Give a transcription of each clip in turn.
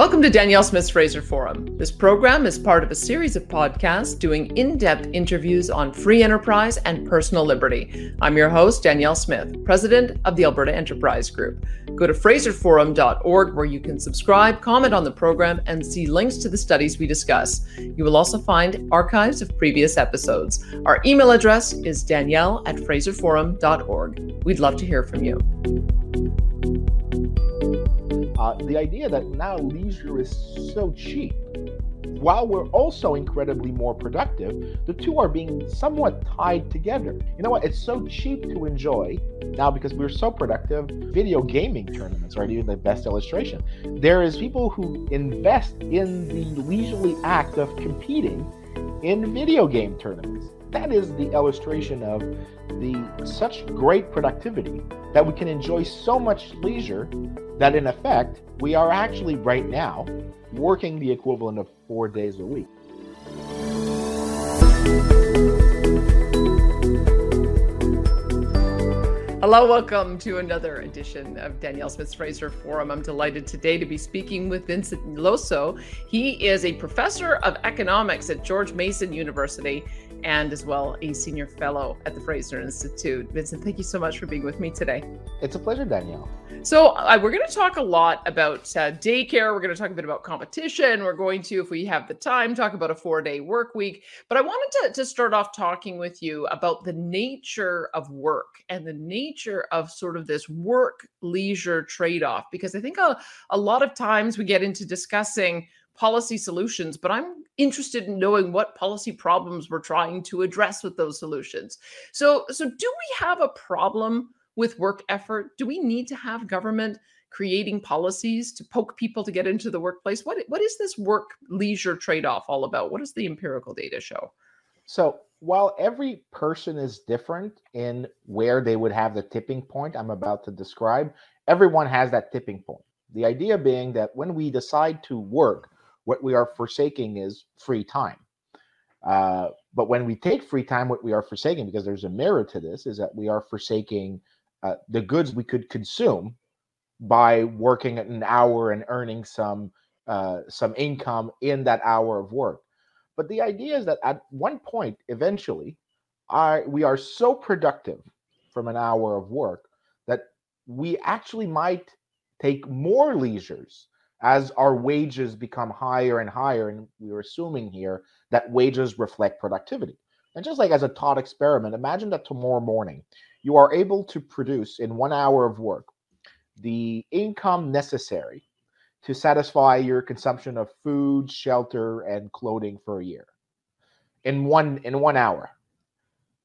Welcome to Danielle Smith's Fraser Forum. This program is part of a series of podcasts doing in depth interviews on free enterprise and personal liberty. I'm your host, Danielle Smith, president of the Alberta Enterprise Group. Go to fraserforum.org where you can subscribe, comment on the program, and see links to the studies we discuss. You will also find archives of previous episodes. Our email address is danielle at fraserforum.org. We'd love to hear from you. Uh, the idea that now leisure is so cheap, while we're also incredibly more productive, the two are being somewhat tied together. You know what? It's so cheap to enjoy now because we're so productive. Video gaming tournaments are even the best illustration. There is people who invest in the leisurely act of competing in video game tournaments. That is the illustration of the such great productivity that we can enjoy so much leisure that in effect we are actually right now working the equivalent of four days a week. Hello, welcome to another edition of Danielle Smith's Fraser Forum. I'm delighted today to be speaking with Vincent Geloso. He is a professor of economics at George Mason University and as well a senior fellow at the Fraser Institute. Vincent, thank you so much for being with me today. It's a pleasure, Danielle. So, uh, we're going to talk a lot about uh, daycare. We're going to talk a bit about competition. We're going to, if we have the time, talk about a four day work week. But I wanted to, to start off talking with you about the nature of work and the nature of sort of this work leisure trade off, because I think a, a lot of times we get into discussing policy solutions, but I'm interested in knowing what policy problems we're trying to address with those solutions. So, so do we have a problem with work effort? Do we need to have government creating policies to poke people to get into the workplace? What what is this work leisure trade-off all about? What does the empirical data show? So, while every person is different in where they would have the tipping point I'm about to describe, everyone has that tipping point. The idea being that when we decide to work, what we are forsaking is free time. Uh, but when we take free time, what we are forsaking, because there's a mirror to this, is that we are forsaking uh, the goods we could consume by working an hour and earning some uh, some income in that hour of work. But the idea is that at one point, eventually, I we are so productive from an hour of work that we actually might take more leisures as our wages become higher and higher, and we're assuming here that wages reflect productivity. And just like as a thought experiment, imagine that tomorrow morning you are able to produce in one hour of work the income necessary to satisfy your consumption of food, shelter, and clothing for a year in one in one hour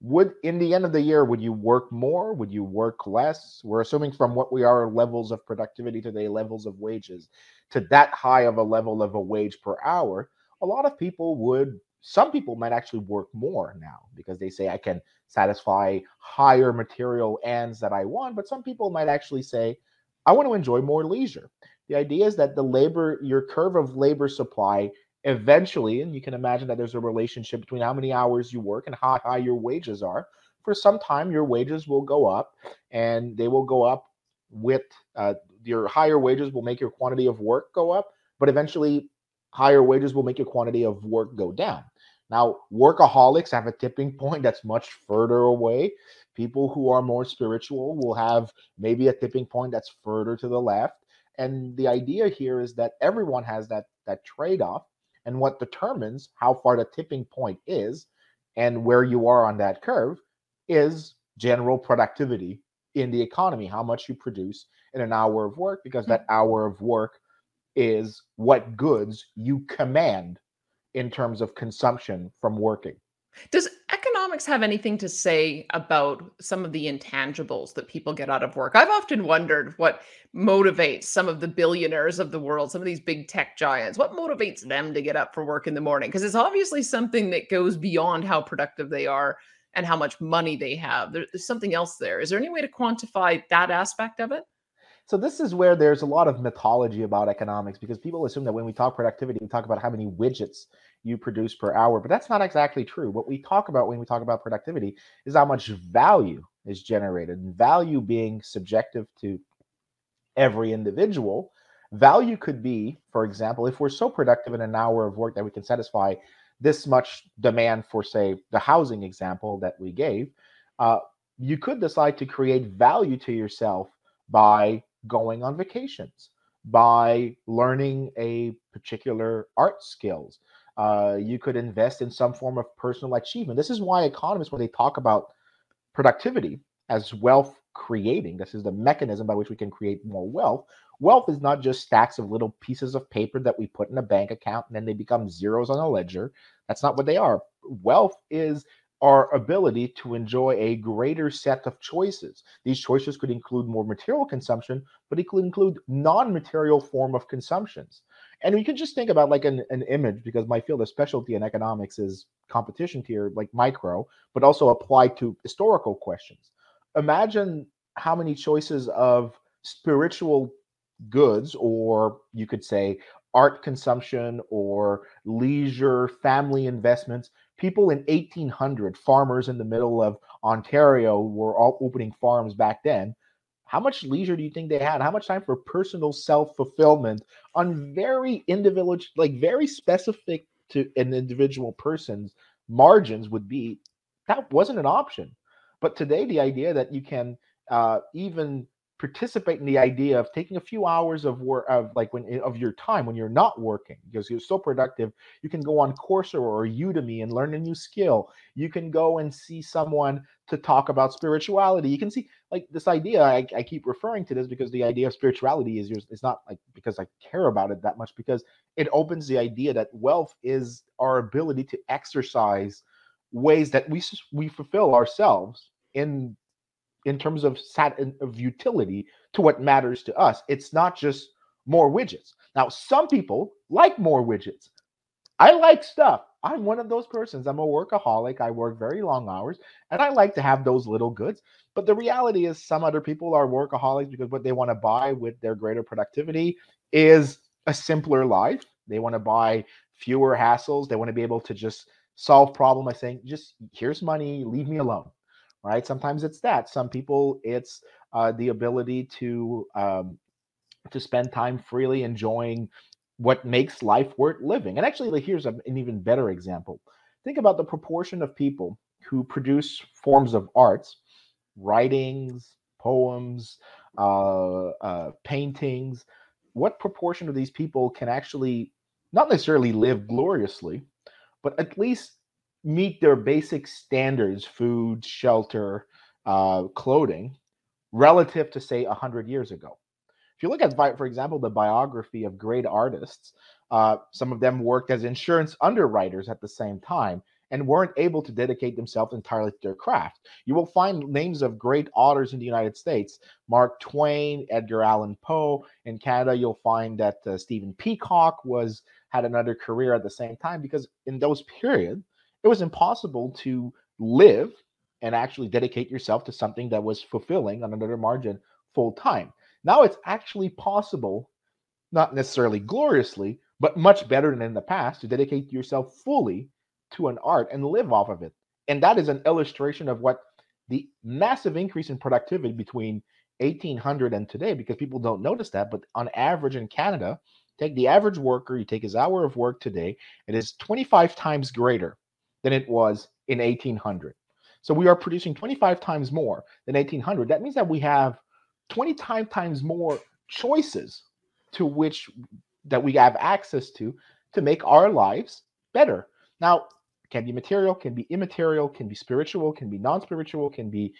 would in the end of the year would you work more? Would you work less? We're assuming from what we are levels of productivity today levels of wages to that high of a level of a wage per hour a lot of people would some people might actually work more now because they say i can satisfy higher material ends that i want but some people might actually say i want to enjoy more leisure. The idea is that the labor your curve of labor supply eventually, and you can imagine that there's a relationship between how many hours you work and how high your wages are. For some time, your wages will go up, and they will go up with uh, your higher wages will make your quantity of work go up, but eventually, higher wages will make your quantity of work go down. Now, workaholics have a tipping point that's much further away. People who are more spiritual will have maybe a tipping point that's further to the left. And the idea here is that everyone has that that trade-off and what determines how far the tipping point is and where you are on that curve is general productivity in the economy, how much you produce in an hour of work, because that mm-hmm. hour of work is what goods you command in terms of consumption from working. Does economics have anything to say about some of the intangibles that people get out of work? I've often wondered what motivates some of the billionaires of the world, some of these big tech giants. What motivates them to get up for work in the morning? Because it's obviously something that goes beyond how productive they are and how much money they have. There's something else there. Is there any way to quantify that aspect of it? So this is where there's a lot of mythology about economics because people assume that when we talk productivity, we talk about how many widgets you produce per hour, but that's not exactly true. What we talk about when we talk about productivity is how much value is generated, value being subjective to every individual. Value could be, for example, if we're so productive in an hour of work that we can satisfy this much demand for, say, the housing example that we gave, uh, you could decide to create value to yourself by going on vacations, by learning a particular art skills. Uh, you could invest in some form of personal achievement. This is why economists, when they talk about productivity as wealth creating, this is the mechanism by which we can create more wealth. Wealth is not just stacks of little pieces of paper that we put in a bank account and then they become zeros on a ledger. That's not what they are. Wealth is our ability to enjoy a greater set of choices. These choices could include more material consumption, but it could include non-material form of consumptions. And we can just think about like an, an image because my field of specialty in economics is competition tier, like micro, but also applied to historical questions. Imagine how many choices of spiritual goods, or you could say art consumption or leisure, family investments. People in 1800, farmers in the middle of Ontario were all opening farms back then. How much leisure do you think they had? How much time for personal self fulfillment on very individual, like very specific to an individual person's margins would be? That wasn't an option. But today, the idea that you can uh, even participate in the idea of taking a few hours of work of like when eh, of your time when you're not working because you're so productive you can go on coursera or udemy and learn a new skill. You can go and see someone to talk about spirituality. You can see like this idea i, I keep referring to this because the idea of spirituality is yours it's not like because i care about it that much because it opens the idea that wealth is our ability to exercise ways that we we fulfill ourselves in in terms of sat of utility to what matters to us. It's not just more widgets. Now, some people like more widgets. I like stuff. I'm one of those persons. I'm a workaholic. I work very long hours and I like to have those little goods. But the reality is, some other people are workaholics because what they want to buy with their greater productivity is a simpler life. They want to buy fewer hassles. They want to be able to just solve problem by saying, just here's money, leave me alone right? Sometimes it's that. Some people, it's uh, the ability to um, to spend time freely enjoying what makes life worth living. And actually, here's an even better example. Think about the proportion of people who produce forms of arts, writings, poems, uh, uh, paintings. What proportion of these people can actually not necessarily live gloriously, but at least meet their basic standards food shelter uh, clothing relative to say 100 years ago if you look at for example the biography of great artists uh, some of them worked as insurance underwriters at the same time and weren't able to dedicate themselves entirely to their craft. You will find names of great authors in the United States Mark Twain, Edgar Allan Poe. In Canada, you'll find that uh, Stephen Leacock was had another career at the same time because in those periods, it was impossible to live and actually dedicate yourself to something that was fulfilling on another margin full time. Now it's actually possible, not necessarily gloriously, but much better than in the past to dedicate yourself fully to an art and live off of it. And that is an illustration of what the massive increase in productivity between 1800 and today, because people don't notice that, but on average in Canada, take the average worker, you take his hour of work today, it is 25 times greater than it was in 1800. So we are producing 25 times more than 1800. That means that we have 25 times more choices to which that we have access to to make our lives better. Now, can be material, can be immaterial, can be spiritual, can be non-spiritual, can be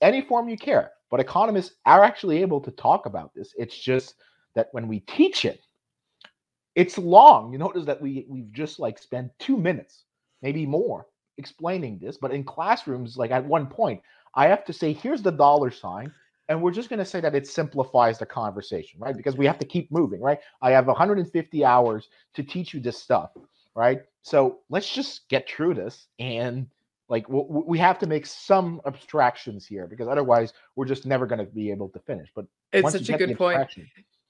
any form you care. But economists are actually able to talk about this. It's just that when we teach it, it's long. You notice that we we've just like spent two minutes maybe more explaining this. But in classrooms, like at one point, I have to say, here's the dollar sign. And we're just going to say that it simplifies the conversation, right? Because we have to keep moving, right? I have 150 hours to teach you this stuff, right? So let's just get through this and like we have to make some abstractions here because otherwise we're just never going to be able to finish but it's such a good point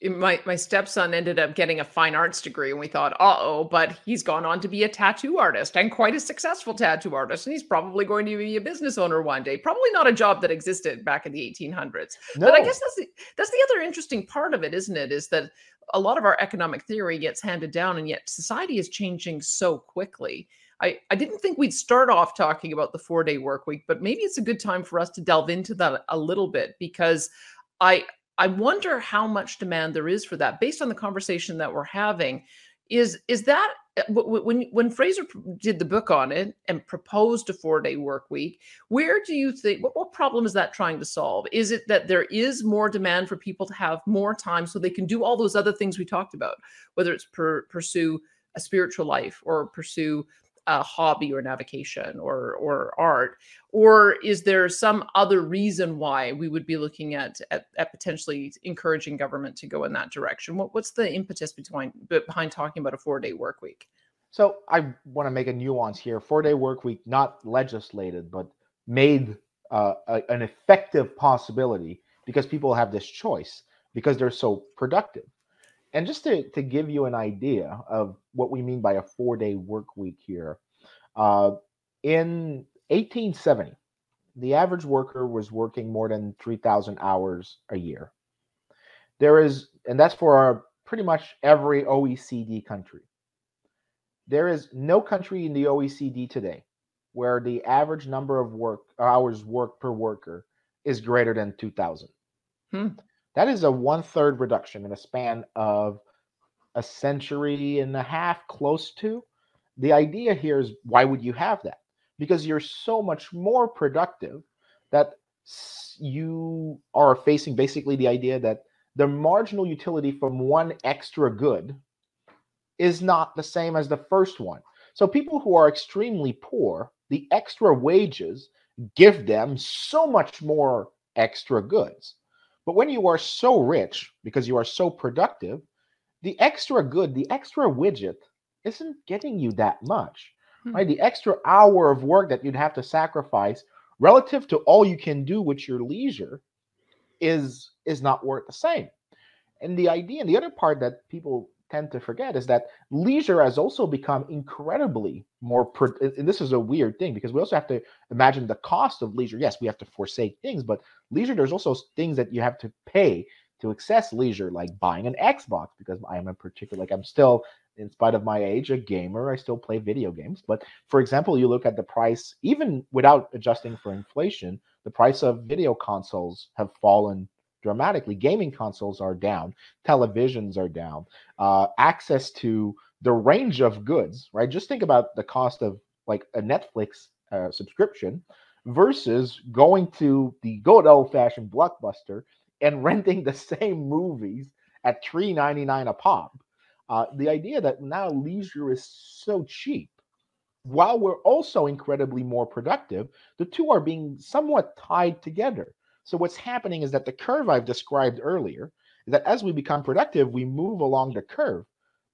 my my stepson ended up getting a fine arts degree and we thought uh-oh but he's gone on to be a tattoo artist and quite a successful tattoo artist and he's probably going to be a business owner one day probably not a job that existed back in the 1800s no. but i guess that's the that's the other interesting part of it isn't it is that a lot of our economic theory gets handed down, and yet society is changing so quickly. I, I didn't think we'd start off talking about the four day work week, but maybe it's a good time for us to delve into that a little bit because I I wonder how much demand there is for that based on the conversation that we're having. Is is that uh, when when Fraser did the book on it and proposed a four day work week? Where do you think what, what problem is that trying to solve? Is it that there is more demand for people to have more time so they can do all those other things we talked about, whether it's per, pursue a spiritual life or pursue a hobby or navigation or or art or is there some other reason why we would be looking at at, at potentially encouraging government to go in that direction? What, what's the impetus behind behind talking about a four day work week? So i want to make a nuance here. Four day work week not legislated but made uh, a, an effective possibility because people have this choice because they're so productive and just to, to give you an idea of what we mean by a four day work week here, uh, in 1870, the average worker was working more than 3,000 hours a year. There is, and that's for pretty much every OECD country. There is no country in the OECD today where the average number of work hours worked per worker is greater than 2,000. Hmm. That is a one third reduction in a span of a century and a half, close to. The idea here is why would you have that? Because you're so much more productive that you are facing basically the idea that the marginal utility from one extra good is not the same as the first one. So people who are extremely poor, the extra wages give them so much more extra goods. But when you are so rich because you are so productive, the extra good, the extra widget isn't getting you that much, hmm. right? The extra hour of work that you'd have to sacrifice relative to all you can do with your leisure is is not worth the same. And the idea, and the other part that people tend to forget is that leisure has also become incredibly more pro- and this is a weird thing because we also have to imagine the cost of leisure. Yes we have to forsake things but leisure there's also things that you have to pay to access leisure like buying an xbox because i am a particular like i'm still in spite of my age a gamer. I still play video games. But for example you look at the price even without adjusting for inflation the price of video consoles have fallen dramatically. Gaming consoles are down, televisions are down, uh, access to the range of goods, right? Just think about the cost of like a Netflix uh, subscription versus going to the good old fashioned blockbuster and renting the same movies at $3.99 a pop. Uh, the idea that now leisure is so cheap while we're also incredibly more productive, the two are being somewhat tied together. So what's happening is that the curve I've described earlier, that as we become productive, we move along the curve.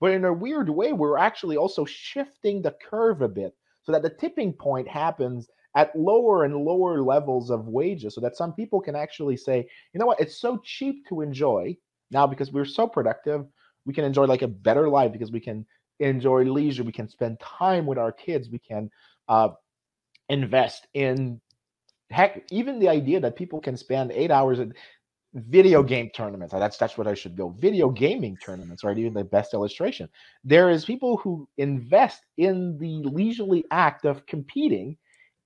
But in a weird way, we're actually also shifting the curve a bit so that the tipping point happens at lower and lower levels of wages so that some people can actually say, you know what, it's so cheap to enjoy now because we're so productive, we can enjoy like a better life because we can enjoy leisure, we can spend time with our kids, we can uh, invest in heck, even the idea that people can spend eight hours at video game tournaments. That's that's what I should go. Video gaming tournaments, right? Even the best illustration. There is people who invest in the leisurely act of competing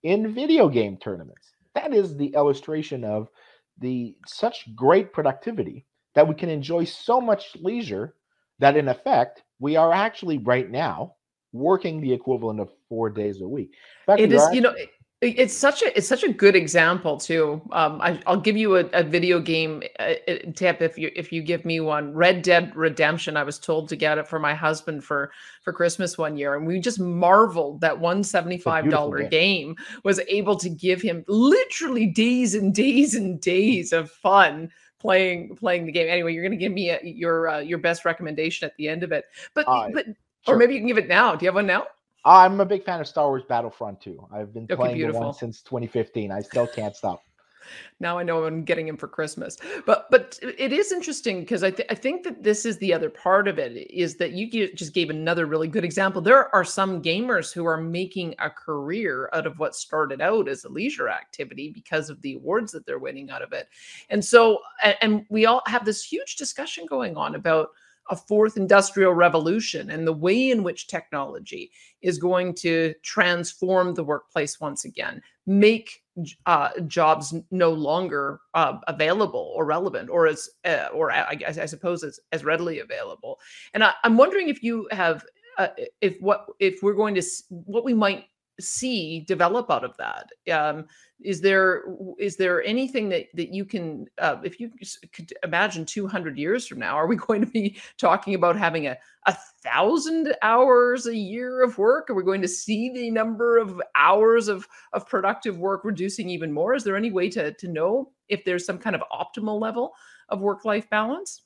in video game tournaments. That is the illustration of the such great productivity that we can enjoy so much leisure that in effect we are actually right now working the equivalent of four days a week. Fact, it is, you know, it's such a it's such a good example too. Um, I, will give you a, a video game uh, uh, tip if you if you give me one. Red Dead Redemption. I was told to get it for my husband for for Christmas one year, and we just marveled that one seventy five dollar game was able to give him literally days and days and days of fun playing playing the game. Anyway, you're going to give me a, your uh, your best recommendation at the end of it, but uh, but sure. or maybe you can give it now. Do you have one now? I'm a big fan of Star Wars Battlefront 2. I've been okay, playing beautiful. the one since 2015. I still can't stop. now I know I'm getting him for Christmas. But but it is interesting because I, th- I think that this is the other part of it is that you just gave another really good example. There are some gamers who are making a career out of what started out as a leisure activity because of the awards that they're winning out of it. And so and, and we all have this huge discussion going on about a fourth industrial revolution and the way in which technology is going to transform the workplace once again, make uh, jobs no longer uh, available or relevant, or as uh, or I, I suppose as, as readily available. And I, am wondering if you have uh, if what if we're going to what we might see develop out of that. Um, is there is there anything that that you can uh, if you could imagine 200 years from now are we going to be talking about having a a thousand hours a year of work are we going to see the number of hours of of productive work reducing even more is there any way to to know if there's some kind of optimal level of work life balance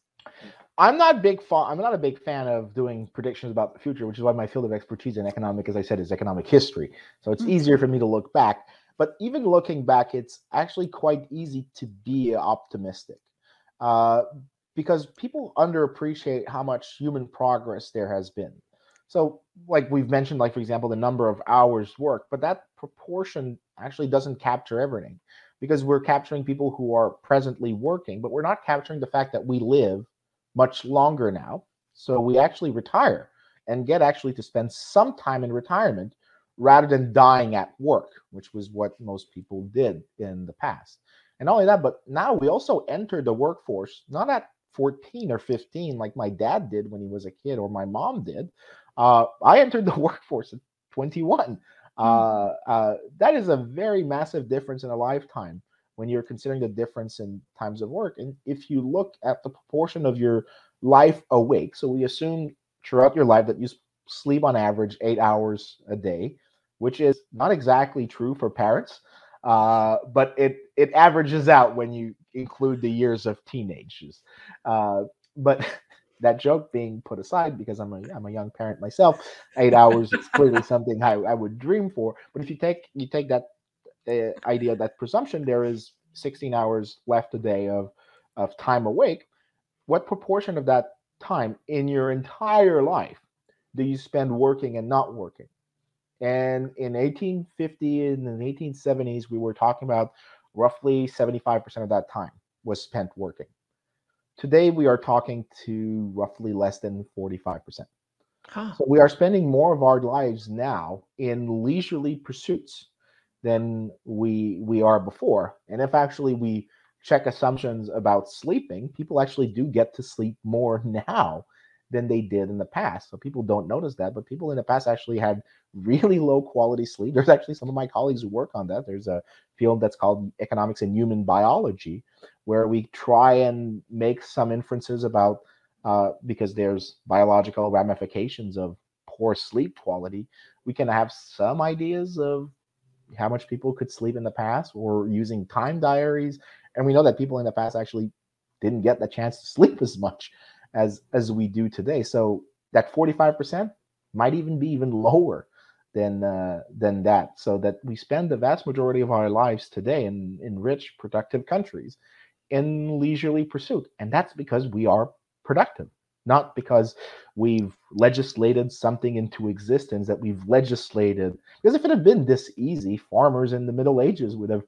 I'm not big fan. I'm not a big fan of doing predictions about the future, which is why my field of expertise in economic, as I said, is economic history. So it's mm-hmm. easier for me to look back. But even looking back, it's actually quite easy to be optimistic uh, because people underappreciate how much human progress there has been. So, like we've mentioned, like for example, the number of hours worked, but that proportion actually doesn't capture everything because we're capturing people who are presently working, but we're not capturing the fact that we live much longer now. So we actually retire and get actually to spend some time in retirement rather than dying at work, which was what most people did in the past. And not only that, but now we also enter the workforce not at 14 or 15 like my dad did when he was a kid or my mom did. Uh, I entered the workforce at 21. Uh, hmm. uh, that is a very massive difference in a lifetime when you're considering the difference in times of work. And if you look at the proportion of your life awake, so we assume throughout your life that you sleep on average eight hours a day, which is not exactly true for parents, uh, but it it averages out when you include the years of teenagers. Uh, but that joke being put aside because I'm a I'm a young parent myself, eight hours is clearly something I, I would dream for. But if you take you take that idea, that presumption, there is 16 hours left a day of of time awake. What proportion of that time in your entire life do you spend working and not working? And in 1850 and in the 1870s, we were talking about roughly 75% of that time was spent working. Today, we are talking to roughly less than 45%. Huh. So we are spending more of our lives now in leisurely pursuits than we we are before. And if actually we check assumptions about sleeping, people actually do get to sleep more now than they did in the past. So people don't notice that, but people in the past actually had really low quality sleep. There's actually some of my colleagues who work on that. There's a field that's called economics and human biology, where we try and make some inferences about uh, because there's biological ramifications of poor sleep quality. We can have some ideas of how much people could sleep in the past or using time diaries. And we know that people in the past actually didn't get the chance to sleep as much as as we do today. So that 45% might even be even lower than uh, than that. So that we spend the vast majority of our lives today in in rich, productive countries in leisurely pursuit, and that's because we are productive, not because we've legislated something into existence that we've legislated. Because if it had been this easy, farmers in the Middle Ages would have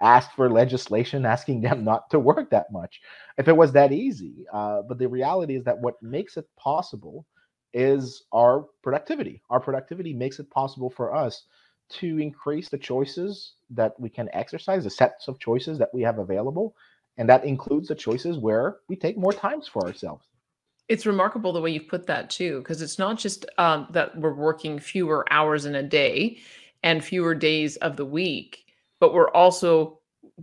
asked for legislation asking them not to work that much if it was that easy. Uh, but the reality is that what makes it possible is our productivity. Our productivity makes it possible for us to increase the choices that we can exercise, the sets of choices that we have available. And that includes the choices where we take more times for ourselves. It's remarkable the way you've put that too, because it's not just um, that we're working fewer hours in a day and fewer days of the week but we're also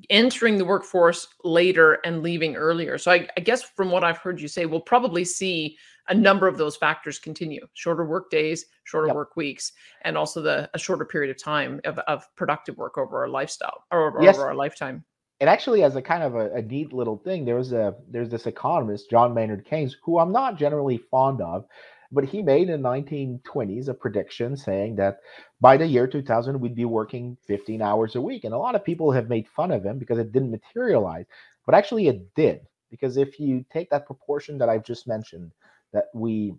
entering the workforce later and leaving earlier. So I, I, guess from what I've heard you say, we'll probably see a number of those factors continue: shorter work days, shorter yep. work weeks, and also the a shorter period of time of, of productive work over our lifestyle or over, yes. over our lifetime. And actually, as a kind of a, a neat little thing, there was a there's this economist, John Maynard Keynes, who I'm not generally fond of, but he made in 1920s a prediction saying that by the year 2000 we'd be working 15 hours a week. And a lot of people have made fun of him because it didn't materialize. But actually it did. Because if you take that proportion that i've just mentioned that we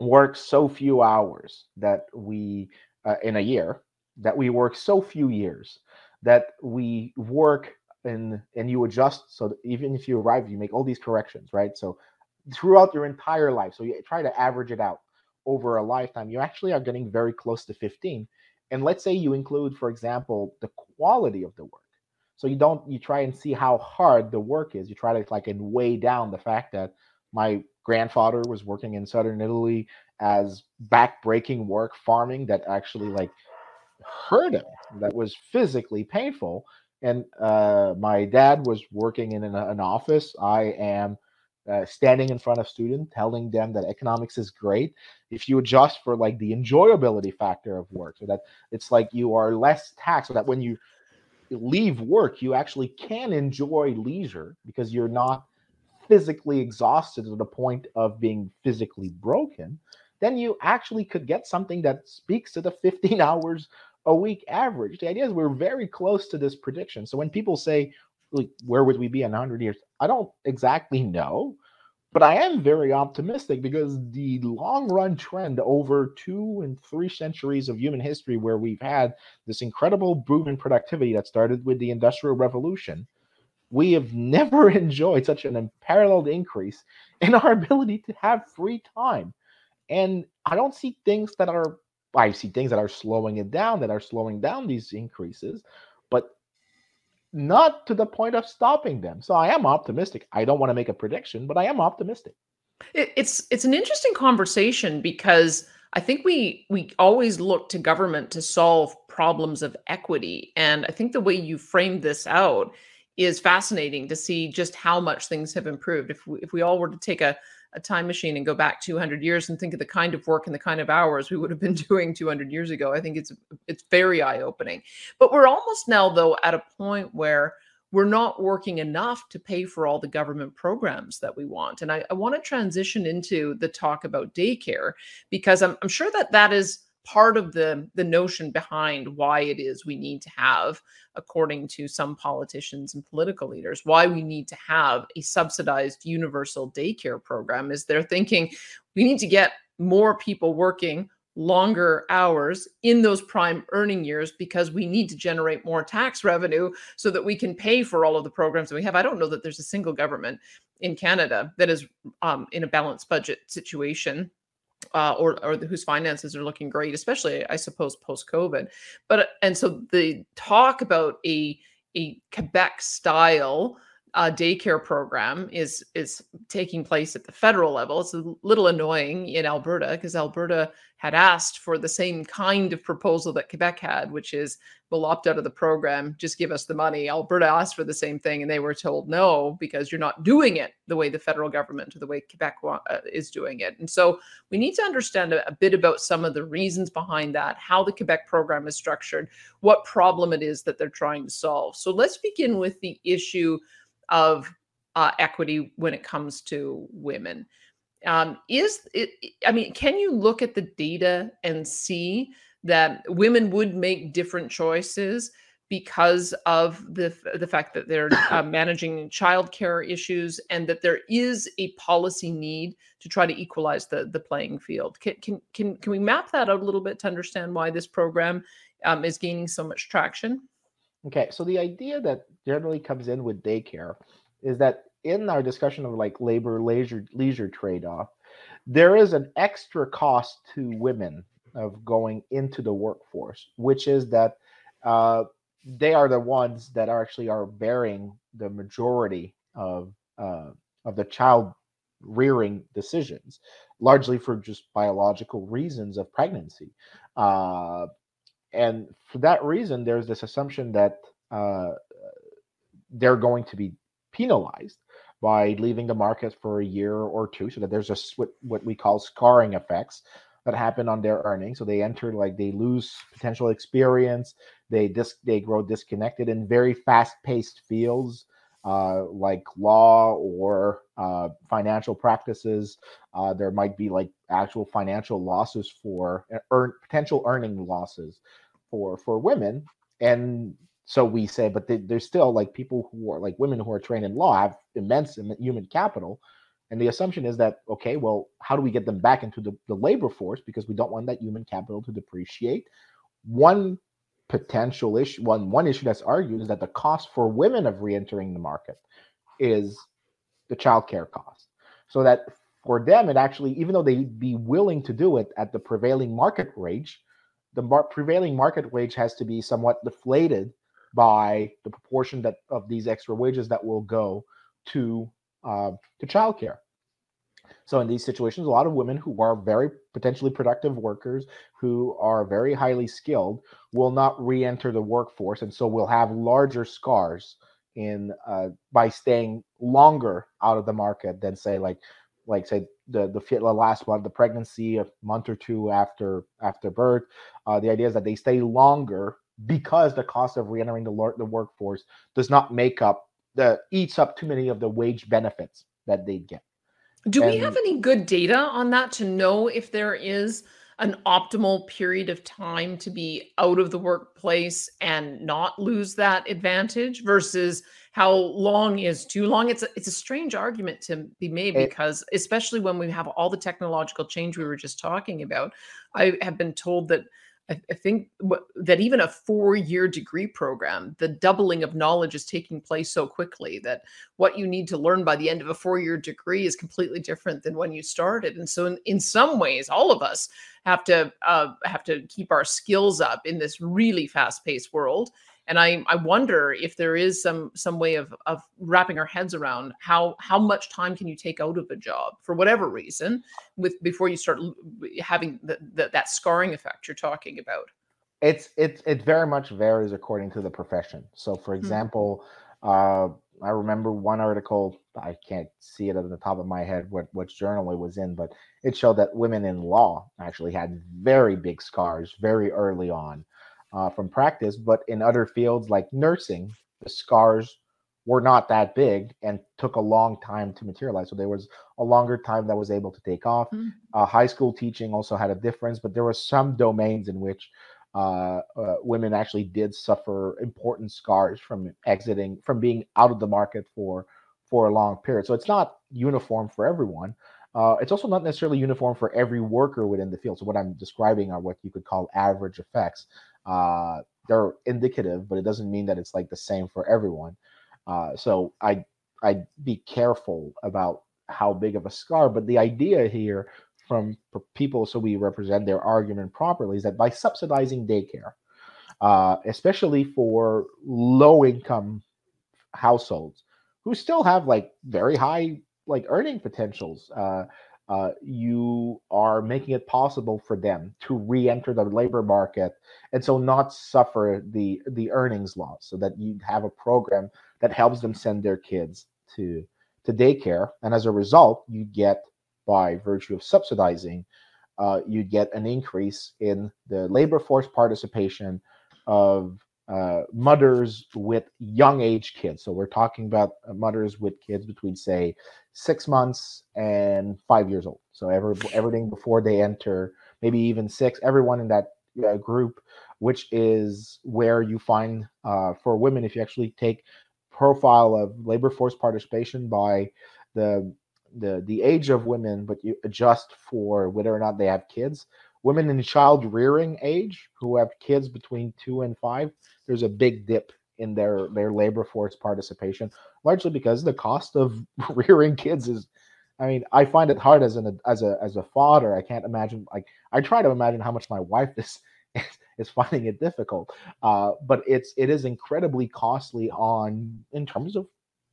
work so few hours that we uh, in a year that we work so few years that we work and and you adjust so even if you arrive you make all these corrections right so throughout your entire life. So you try to average it out over a lifetime. You actually are getting very close to 15. And let's say you include, for example, the quality of the work. So you don't you try and see how hard the work is. You try to like and weigh down the fact that my grandfather was working in southern Italy as backbreaking work farming that actually like hurt him, that was physically painful. And uh, my dad was working in an, an office. I am uh, standing in front of students telling them that economics is great if you adjust for like the enjoyability factor of work so that it's like you are less taxed so that when you leave work you actually can enjoy leisure because you're not physically exhausted to the point of being physically broken then you actually could get something that speaks to the 15 hours a week average. The idea is we're very close to this prediction. So when people say like where would we be in 100 years? I don't exactly know but i am very optimistic because the long run trend over two and three centuries of human history where we've had this incredible boom in productivity that started with the industrial revolution we have never enjoyed such an unparalleled increase in our ability to have free time. And i don't see things that are i see things that are slowing it down that are slowing down these increases but not to the point of stopping them. So I am optimistic. I don't want to make a prediction, but I am optimistic. It's it's an interesting conversation because I think we we always look to government to solve problems of equity, and I think the way you framed this out is fascinating to see just how much things have improved. If we, if we all were to take a a time machine and go back 200 years and think of the kind of work and the kind of hours we would have been doing 200 years ago i think it's it's very eye opening but we're almost now though at a point where we're not working enough to pay for all the government programs that we want. And i, I want to transition into the talk about daycare because I'm, I'm sure that that is part of the the notion behind why it is we need to have according to some politicians and political leaders why we need to have a subsidized universal daycare program is they're thinking we need to get more people working longer hours in those prime earning years because we need to generate more tax revenue so that we can pay for all of the programs that we have. I don't know that there's a single government in Canada that is um, in a balanced budget situation uh, or or whose finances are looking great, especially I suppose post COVID. But and so the talk about a a Quebec style uh, daycare program is is taking place at the federal level. It's a little annoying in Alberta because Alberta had asked for the same kind of proposal that Quebec had, which is we'll opt out of the program, just give us the money. Alberta asked for the same thing, and they were told no because you're not doing it the way the federal government or the way Quebec uh, is doing it. And so we need to understand a, a bit about some of the reasons behind that, how the Quebec program is structured, what problem it is that they're trying to solve. So let's begin with the issue of uh, equity when it comes to women. Um, is it, I mean, can you look at the data and see that women would make different choices because of the the fact that they're uh, managing childcare issues and that there is a policy need to try to equalize the the playing field. Can can can, can we map that out a little bit to understand why this program um, is gaining so much traction? Okay, so the idea that generally comes in with daycare is that in our discussion of like labor leisure leisure trade-off, there is an extra cost to women of going into the workforce, which is that uh, they are the ones that are actually are bearing the majority of uh, of the child rearing decisions, largely for just biological reasons of pregnancy. Uh, and for that reason, there's this assumption that uh, they're going to be penalized by leaving the market for a year or two, so that there's a what we call scarring effects that happen on their earnings. So they enter like they lose potential experience, they dis- they grow disconnected in very fast-paced fields uh, like law or uh, financial practices. Uh, there might be like actual financial losses for earn potential earning losses for for women, and so we say, but they, there's still like people who are like women who are trained in law have immense human capital. And the assumption is that, okay, well, how do we get them back into the, the labor force? Because we don't want that human capital to depreciate. One potential issue, one, one issue that's argued is that the cost for women of re-entering the market is the childcare cost. so that for them, it actually, even though they'd be willing to do it at the prevailing market wage, the mar- prevailing market wage has to be somewhat deflated by the proportion that of these extra wages that will go to uh, to childcare. So in these situations, a lot of women who are very potentially productive workers, who are very highly skilled, will not re-enter the workforce, and so will have larger scars in uh, by staying longer out of the market than say like like say the the, last one the pregnancy a month or two after after birth. Uh, the idea is that they stay longer because the cost of re-entering the, the workforce does not make up the eats up too many of the wage benefits that they get do and, we have any good data on that to know if there is an optimal period of time to be out of the workplace and not lose that advantage versus how long is too long? It's a, it's a strange argument to be made because especially when we have all the technological change we were just talking about i have been told that I, I think w- that even a four year degree program, the doubling of knowledge is taking place so quickly that what you need to learn by the end of a four year degree is completely different than when you started. And so, in, in some ways, all of us have to uh, have to keep our skills up in this really fast paced world and I I wonder if there is some some way of of wrapping our heads around how how much time can you take out of a job for whatever reason with before you start having the, the, that scarring effect you're talking about. It's it it very much varies according to the profession. So, for hmm. example, mm-hmm. uh, I remember one article. I can't see it at the top of my head what which journal it was in, but it showed that women in law actually had very big scars very early on uh, from practice. But in other fields like nursing, the scars were not that big and took a long time to materialize. So there was a longer time that was able to take off. Mm-hmm. Uh, high school teaching also had a difference, but there were some domains in which uh, uh, women actually did suffer important scars from exiting, from being out of the market for for a long period. So it's not uniform for everyone. Uh, it's also not necessarily uniform for every worker within the field. So what I'm describing are what you could call average effects. Uh, they're indicative, but it doesn't mean that it's like the same for everyone. Uh, so I I'd be careful about how big of a scar. But the idea here from people, so we represent their argument properly, is that by subsidizing daycare, uh, especially for low income households who still have like very high like earning potentials, uh, uh, you are making it possible for them to re-enter the labor market and so not suffer the the earnings loss so that you have a program that helps them send their kids to to daycare. And as a result you get by virtue of subsidizing uh, you get an increase in the labor force participation of uh, mothers with young age kids. So we're talking about uh, mothers with kids between, say, six months and five years old. So every, everything before they enter, maybe even six, everyone in that uh, group, which is where you find uh, for women, if you actually take profile of labor force participation by the the the age of women, but you adjust for whether or not they have kids. Women in child rearing age who have kids between two and five, there's a big dip in their their labor force participation, largely because the cost of rearing kids is. I mean, I find it hard as an as a as a father. I can't imagine like I try to imagine how much my wife is is finding it difficult. Uh, but it's it is incredibly costly on in terms of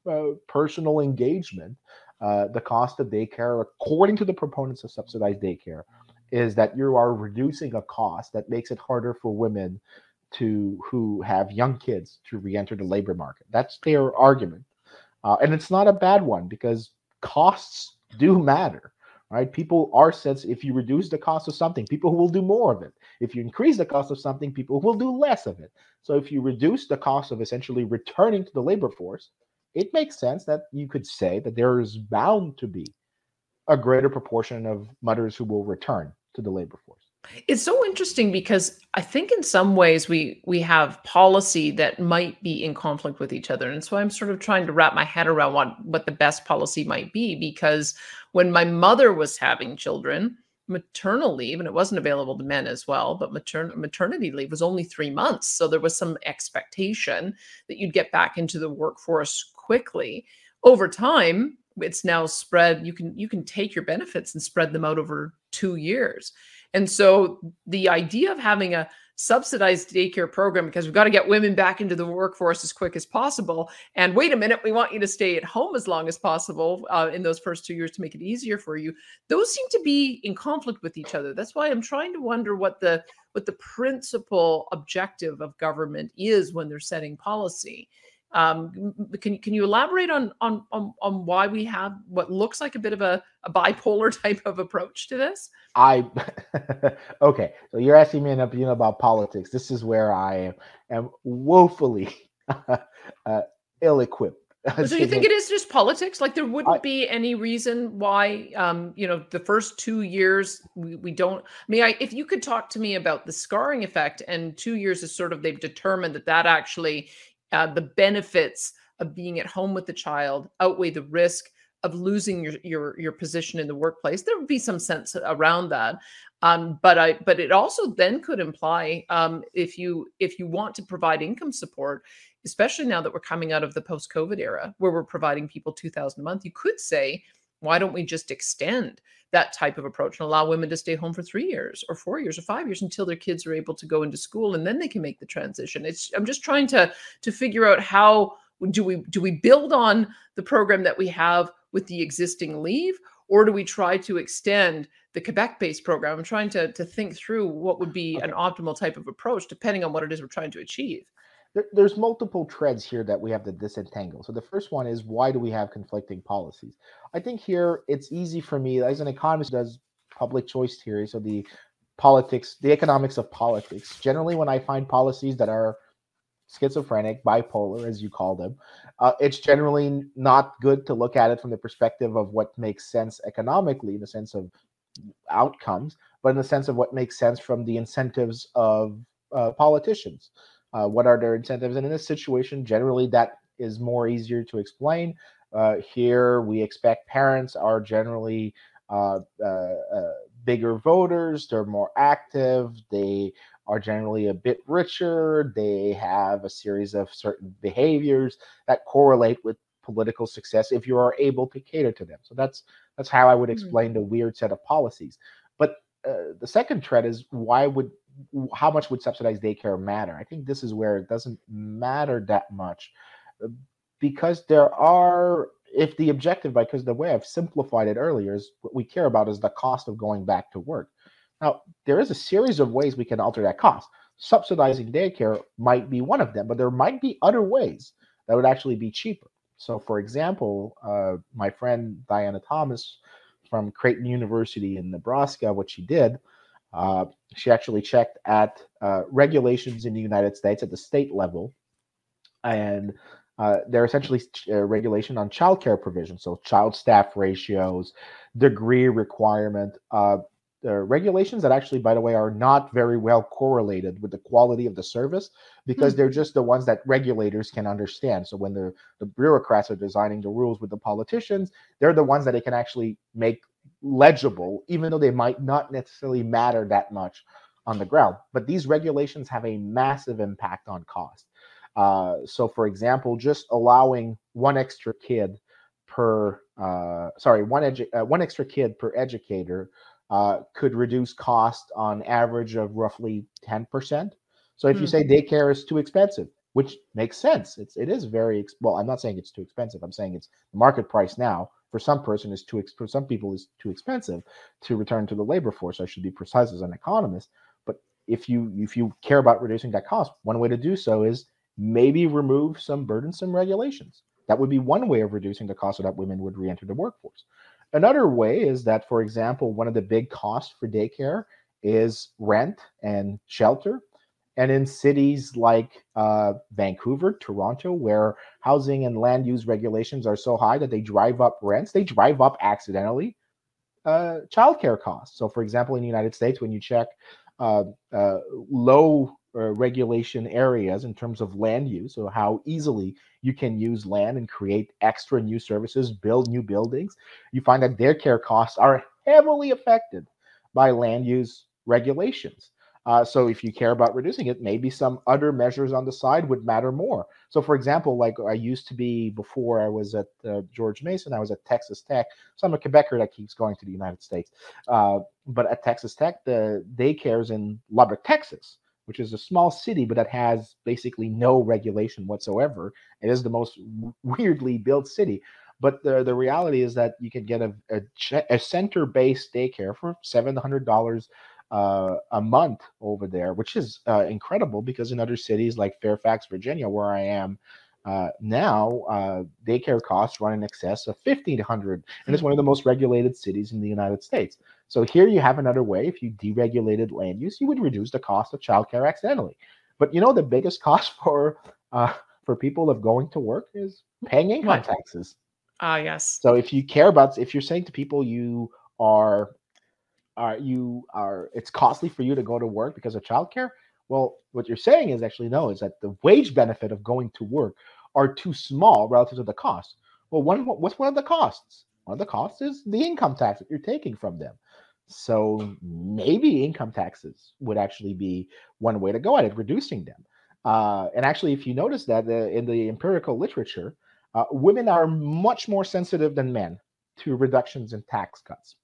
uh, personal engagement. Uh, the cost of daycare, according to the proponents of subsidized daycare, is that you are reducing a cost that makes it harder for women to who have young kids to re-enter the labor market. That's their argument, uh, and it's not a bad one because costs do matter, right? People are sense if you reduce the cost of something, people will do more of it. If you increase the cost of something, people will do less of it. So if you reduce the cost of essentially returning to the labor force, it makes sense that you could say that there is bound to be a greater proportion of mothers who will return to the labor force. It's so interesting because I think in some ways we we have policy that might be in conflict with each other. And so I'm sort of trying to wrap my head around what what the best policy might be because when my mother was having children, maternal leave and it wasn't available to men as well, but matern- maternity leave was only 3 months. So there was some expectation that you'd get back into the workforce quickly. Over time, it's now spread you can you can take your benefits and spread them out over 2 years and so the idea of having a subsidized daycare program because we've got to get women back into the workforce as quick as possible. And wait a minute, we want you to stay at home as long as possible uh, in those first two years to make it easier for you. Those seem to be in conflict with each other. That's why I'm trying to wonder what the what the principal objective of government is when they're setting policy. Um, can can you elaborate on, on on on why we have what looks like a bit of a, a bipolar type of approach to this? I okay. So you're asking me an opinion about politics. This is where I am woefully uh, ill-equipped. so you think it is just politics? Like there wouldn't I, be any reason why, um, you know, the first two years we, we don't. I mean, I, if you could talk to me about the scarring effect, and two years is sort of they've determined that that actually uh, the benefits of being at home with the child outweigh the risk of losing your your your position in the workplace. There would be some sense around that, um, but I but it also then could imply um, if you if you want to provide income support, especially now that we're coming out of the post COVID era where we're providing people two thousand a month, you could say, why don't we just extend that type of approach and allow women to stay home for three years or four years or five years until their kids are able to go into school and then they can make the transition? It's i'm just trying to to figure out how do we do we build on the program that we have with the existing leave or do we try to extend the quebec based program? I'm trying to to think through what would be an optimal type of approach depending on what it is we're trying to achieve there, there's multiple threads here that we have to disentangle. So the first one is why do we have conflicting policies? I think here it's easy for me as an economist does public choice theory, so the politics, the economics of politics. Generally, when I find policies that are schizophrenic, bipolar, as you call them, uh, it's generally not good to look at it from the perspective of what makes sense economically, in the sense of outcomes, but in the sense of what makes sense from the incentives of uh, politicians. Uh, what are their incentives? And in this situation, generally that is more easier to explain. Uh, here, we expect parents are generally uh, uh, uh, bigger voters, they're more active, they are generally a bit richer, they have a series of certain behaviors that correlate with political success if you are able to cater to them. So that's that's how I would hmm. explain mm-hmm. the weird set of policies. But uh, the second thread is why would how much would subsidized daycare matter? I think this is where it doesn't matter that much uh, because there are, if the objective, because the way I've simplified it earlier is what we care about is the cost of going back to work. Now, there is a series of ways we can alter that cost. Subsidizing daycare might be one of them, but there might be other ways that would actually be cheaper. So, for example, uh, my friend Diana Thomas from Creighton University in Nebraska, what she did uh, she actually checked at uh, regulations in the United States at the state level, and uh, they're essentially uh, regulation on childcare provisions, so child staff ratios, degree requirement, uh, regulations that actually, by the way, are not very well correlated with the quality of the service because mm-hmm. they're just the ones that regulators can understand. So when the, the bureaucrats are designing the rules with the politicians, they're the ones that they can actually make legible, even though they might not necessarily matter that much on the ground. But these regulations have a massive impact on cost. Uh, so, for example, just allowing one extra kid per uh, sorry one edu- uh, one extra kid per educator uh, could reduce cost on average of roughly ten percent. So, if mm. you say daycare is too expensive, which makes sense, it's it is very well. I'm not saying it's too expensive. I'm saying it's the market price now for some person is too for some people is too expensive to return to the labor force. I should be precise as an economist. But if you if you care about reducing that cost, one way to do so is maybe remove some burdensome regulations. That would be one way of reducing the cost so that women would re-enter the workforce. Another way is that, for example, one of the big costs for daycare is rent and shelter. And in cities like uh, Vancouver, Toronto, where housing and land use regulations are so high that they drive up rents, they drive up accidentally uh, childcare costs. So, for example, in the United States, when you check uh, uh, low regulation areas in terms of land use, so how easily you can use land and create extra new services, build new buildings, you find that their care costs are heavily affected by land use regulations. Uh, so if you care about reducing it, maybe some other measures on the side would matter more. So, for example, like I used to be before I was at uh, George Mason, I was at Texas Tech. So I'm a Quebecer that keeps going to the United States. Uh, but at Texas Tech, the daycares in Lubbock, Texas, which is a small city, but that has basically no regulation whatsoever. It is the most weirdly built city. But the, the reality is that you can get a, a, a center based daycare for $700 uh, a month over there, which is uh, incredible because in other cities like Fairfax, Virginia, where I am uh, now, uh, daycare costs run in excess of 1500 and it's hmm. one of the most regulated cities in the United States. So here you have another way. If you deregulated land use, you would reduce the cost of childcare accidentally. But you know the biggest cost for uh, for people of going to work is paying income what? taxes. Ah, yes. So if you care about, if you're saying to people you are, are you are, it's costly for you to go to work because of childcare. Well, what you're saying is actually no, is that the wage benefit of going to work are too small relative to the cost. Well, one what's one of the costs? One of the costs is the income tax that you're taking from them. So maybe income taxes would actually be one way to go at it, reducing them. Uh, and actually, if you notice that uh, in the empirical literature, uh, women are much more sensitive than men to reductions in tax cuts,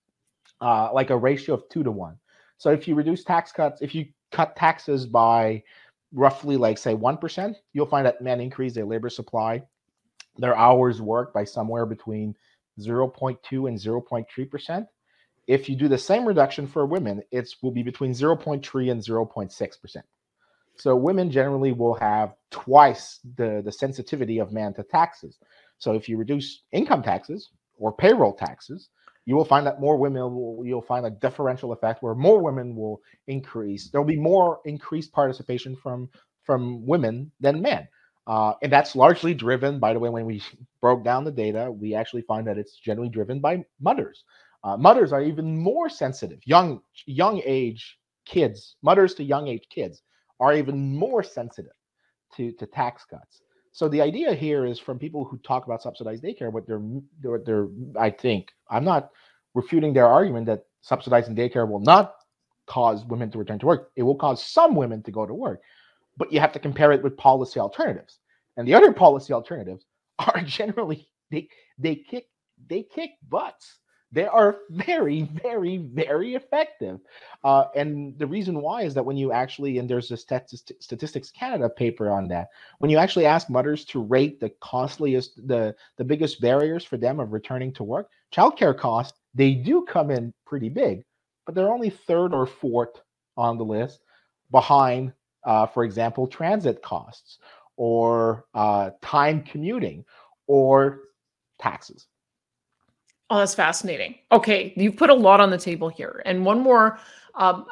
uh, like a ratio of two to one. So if you reduce tax cuts, if you cut taxes by roughly, like say one percent, you'll find that men increase their labor supply, their hours worked by somewhere between 0.2 and 0.3 percent. If you do the same reduction for women, it will be between 0.3 and 0.6 percent. So women generally will have twice the, the sensitivity of man to taxes. So if you reduce income taxes or payroll taxes, you will find that more women will you'll find a differential effect where more women will increase. There'll be more increased participation from from women than men. Uh, and that's largely driven, by the way, when we broke down the data, we actually find that it's generally driven by mothers. Uh, mothers are even more sensitive. Young young age kids, mothers to young age kids are even more sensitive to, to tax cuts. So the idea here is from people who talk about subsidized daycare, what they're, they're, they're I think, I'm not refuting their argument that subsidizing daycare will not cause women to return to work. It will cause some women to go to work, but you have to compare it with policy alternatives. And the other policy alternatives are generally they they kick they kick butts. They are very, very, very effective. Uh, and the reason why is that when you actually, and there's a Statistics Canada paper on that, when you actually ask mothers to rate the costliest, the, the biggest barriers for them of returning to work, childcare costs, they do come in pretty big, but they're only third or fourth on the list behind, uh, for example, transit costs or uh, time commuting or taxes. Oh, that's fascinating. Okay, you've put a lot on the table here, and one more, um,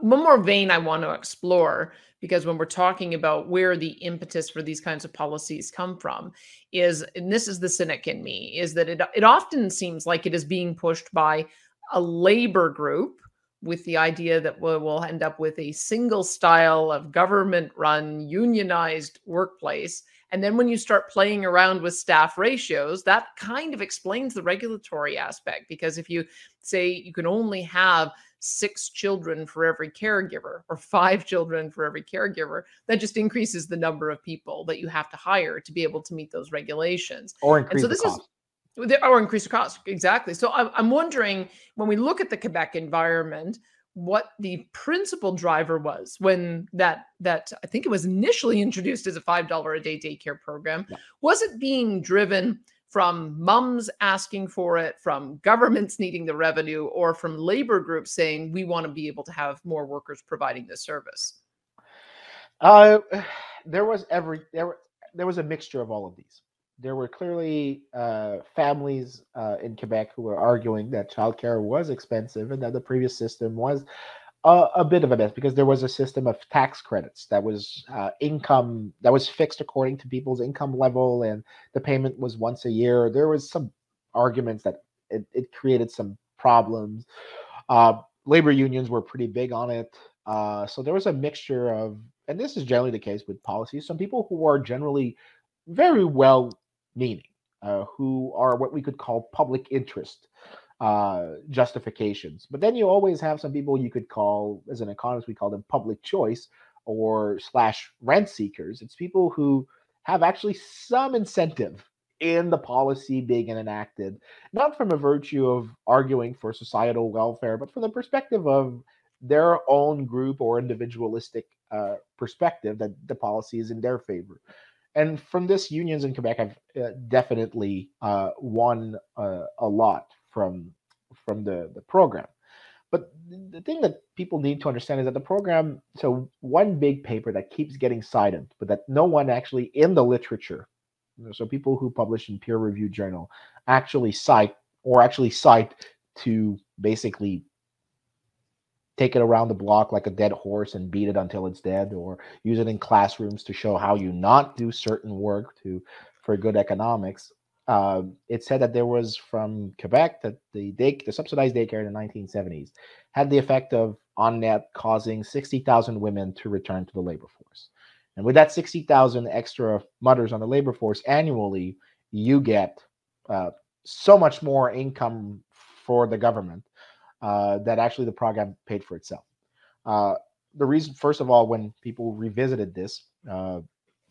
one more vein I want to explore because when we're talking about where the impetus for these kinds of policies come from is, and this is the cynic in me, is that it it often seems like it is being pushed by a labor group with the idea that we'll end up with a single style of government run unionized workplace and then when you start playing around with staff ratios, that kind of explains the regulatory aspect. Because if you say you can only have six children for every caregiver or five children for every caregiver, that just increases the number of people that you have to hire to be able to meet those regulations. Or increase and so this the cost. Is, or increase the cost exactly so i'm wondering when we look at the quebec environment what the principal driver was when that that I think it was initially introduced as a five dollar a day daycare program. Yeah. Was it being driven from mums asking for it, from governments needing the revenue, or from labor groups saying we want to be able to have more workers providing this service? Uh, there was every there there was a mixture of all of these there were clearly uh, families uh, in Quebec who were arguing that childcare was expensive and that the previous system was a, a bit of a mess because there was a system of tax credits that was uh, income that was fixed according to people's income level and the payment was once a year. There was some arguments that it, it created some problems. Uh, labor unions were pretty big on it. Uh, so there was a mixture of, and this is generally the case with policies. Some people who are generally very well meaning, uh, who are what we could call public interest uh, justifications. But then you always have some people you could call, as an economist, we call them public choice or slash rent seekers. It's people who have actually some incentive in the policy being enacted, not from a virtue of arguing for societal welfare, but from the perspective of their own group or individualistic uh, perspective that the policy is in their favor. And from this, unions in Quebec have uh, definitely uh, won uh, a lot from from the, the program. But the thing that people need to understand is that the program, so one big paper that keeps getting cited, but that no one actually in the literature, so people who publish in peer reviewed journal actually cite or actually cite to basically take it around the block like a dead horse and beat it until it's dead or use it in classrooms to show how you not do certain work to for good economics uh, it said that there was from Quebec that the day, the subsidized daycare in the 1970s had the effect of on net causing 60,000 women to return to the labor force. And with that 60,000 extra mothers on the labor force annually, you get uh, so much more income for the government uh, that actually the program paid for itself. Uh, the reason, first of all, when people revisited this, uh,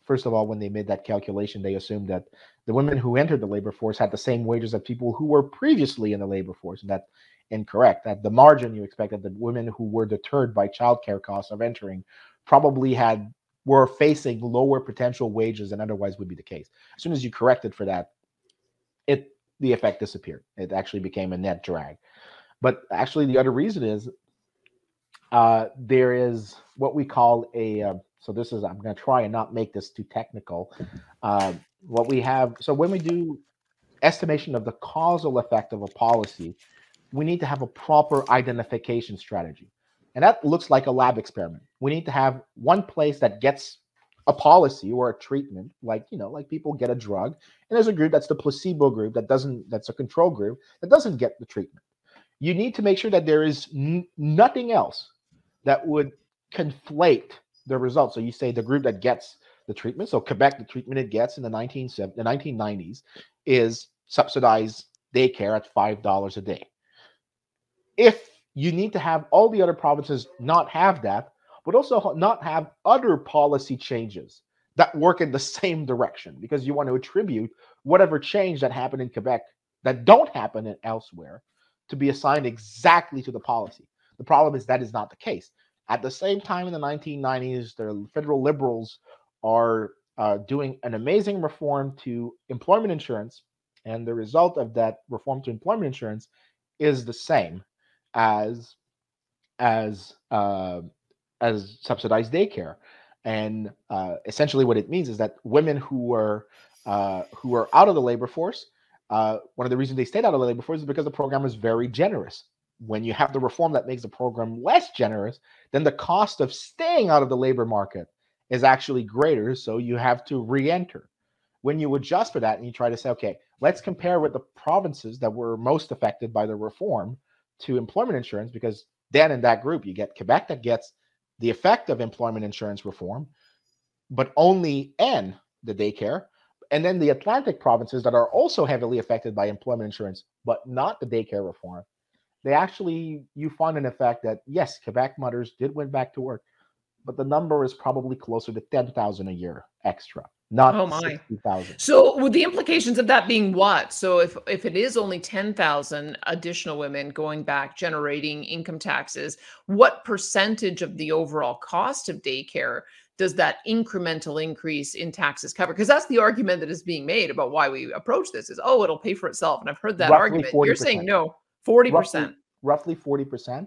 first of all, when they made that calculation, they assumed that the women who entered the labor force had the same wages as people who were previously in the labor force. And that's incorrect. At the margin, you expected that women who were deterred by childcare costs of entering probably had were facing lower potential wages than otherwise would be the case. As soon as you corrected for that, it the effect disappeared. It actually became a net drag. But actually, the other reason is uh, there is what we call a uh, so this is, I'm going to try and not make this too technical. Uh, what we have, so when we do estimation of the causal effect of a policy, we need to have a proper identification strategy. And that looks like a lab experiment. We need to have one place that gets a policy or a treatment, like you know, like people get a drug, and there's a group that's the placebo group that doesn't, that's a control group that doesn't get the treatment. You need to make sure that there is n- nothing else that would conflate the results. So you say the group that gets the treatment. So Quebec, the treatment it gets in the 19 the 1990s is subsidized daycare at five dollars a day. If you need to have all the other provinces not have that, but also not have other policy changes that work in the same direction, because you want to attribute whatever change that happened in Quebec that don't happen elsewhere to be assigned exactly to the policy. The problem is that is not the case. At the same time, in the 1990s, the federal liberals are uh, doing an amazing reform to employment insurance, and the result of that reform to employment insurance is the same as as uh, as subsidized daycare. And uh, essentially, what it means is that women who were uh, who are out of the labor force, uh, one of the reasons they stayed out of the labor force is because the program is very generous when you have the reform that makes the program less generous, then the cost of staying out of the labor market is actually greater. So you have to re enter. When you adjust for that and you try to say, okay, let's compare with the provinces that were most affected by the reform to employment insurance, because then in that group, you get Quebec that gets the effect of employment insurance reform, but only N, the daycare, and then the Atlantic provinces that are also heavily affected by employment insurance, but not the daycare reform they actually you find an effect that yes, Quebec mothers did went back to work, but the number is probably closer to ten thousand a year extra, not oh my. 60,000. So with the implications of that being what? So if if it is only 10,000 additional women going back generating income taxes, what percentage of the overall cost of daycare does that incremental increase in taxes cover? Because that's the argument that is being made about why we approach this is oh, it'll pay for itself. And I've heard that Roughly argument. you You're saying no. 40%. Roughly, roughly 40%.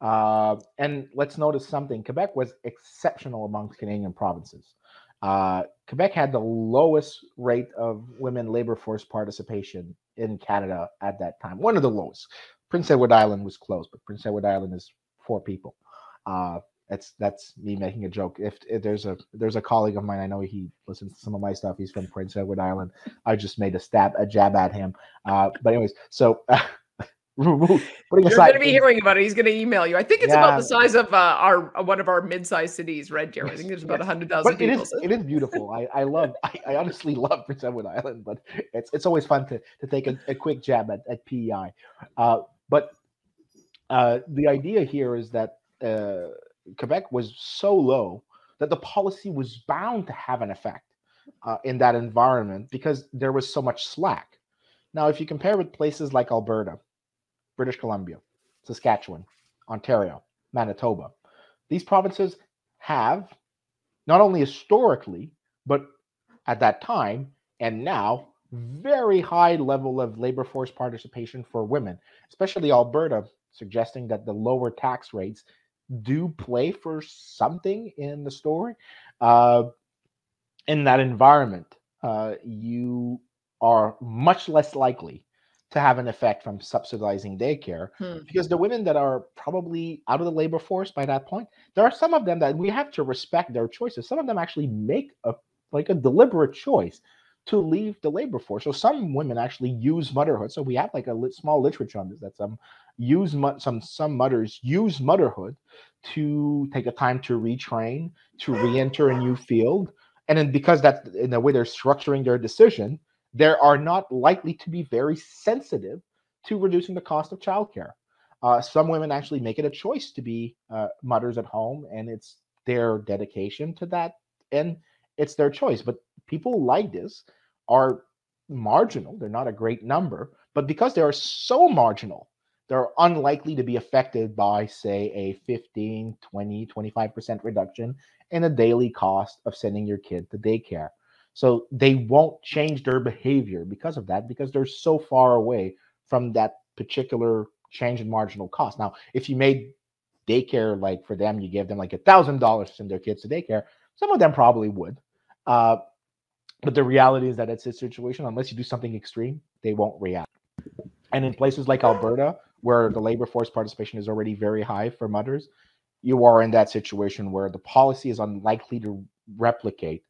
Uh, and let's notice something Quebec was exceptional amongst Canadian provinces. Uh, Quebec had the lowest rate of women labor force participation in Canada at that time, one of the lowest. Prince Edward Island was close, but Prince Edward Island is four people. Uh, that's that's me making a joke. If, if, there's a there's a colleague of mine, I know he listens to some of my stuff. He's from Prince Edward Island. I just made a stab a jab at him. Uh, but anyways, so putting You're going to be hearing about it. He's going to email you. I think it's Yeah. about the size of uh, our uh, one of our mid-sized cities, Red Deer. I think there's about Yes, hundred thousand but it people. is so- it is beautiful. I, I love I, I honestly love Prince Edward Island, but it's it's always fun to to take a, a quick jab at, at PEI. Uh, but uh, the idea here is that uh, Quebec was so low that the policy was bound to have an effect uh, in that environment because there was so much slack. Now, if you compare with places like Alberta, British Columbia, Saskatchewan, Ontario, Manitoba, these provinces have not only historically, but at that time and now, very high level of labor force participation for women, especially Alberta, suggesting that the lower tax rates do play for something in the story. Uh, in that environment, uh, you are much less likely to have an effect from subsidizing daycare Hmm. because the women that are probably out of the labor force by that point, there are some of them that we have to respect their choices. Some of them actually make a like a deliberate choice to leave the labor force. So some women actually use motherhood. So we have like a small literature on this that some use some some mothers use motherhood to take a time to retrain, to re-enter a new field, and then because that in the way they're structuring their decision, they are not likely to be very sensitive to reducing the cost of childcare. Uh, some women actually make it a choice to be uh, mothers at home, and it's their dedication to that, and it's their choice. But people like this are marginal; they're not a great number, but because they are so marginal, they're unlikely to be affected by, say, a 15, 20, 25% reduction in the daily cost of sending your kid to daycare. So they won't change their behavior because of that, because they're so far away from that particular change in marginal cost. Now, if you made daycare like for them, you gave them like a thousand dollars to send their kids to daycare, some of them probably would. Uh, but the reality is that it's a situation, unless you do something extreme, they won't react. And in places like Alberta, where the labor force participation is already very high for mothers, you are in that situation where the policy is unlikely to replicate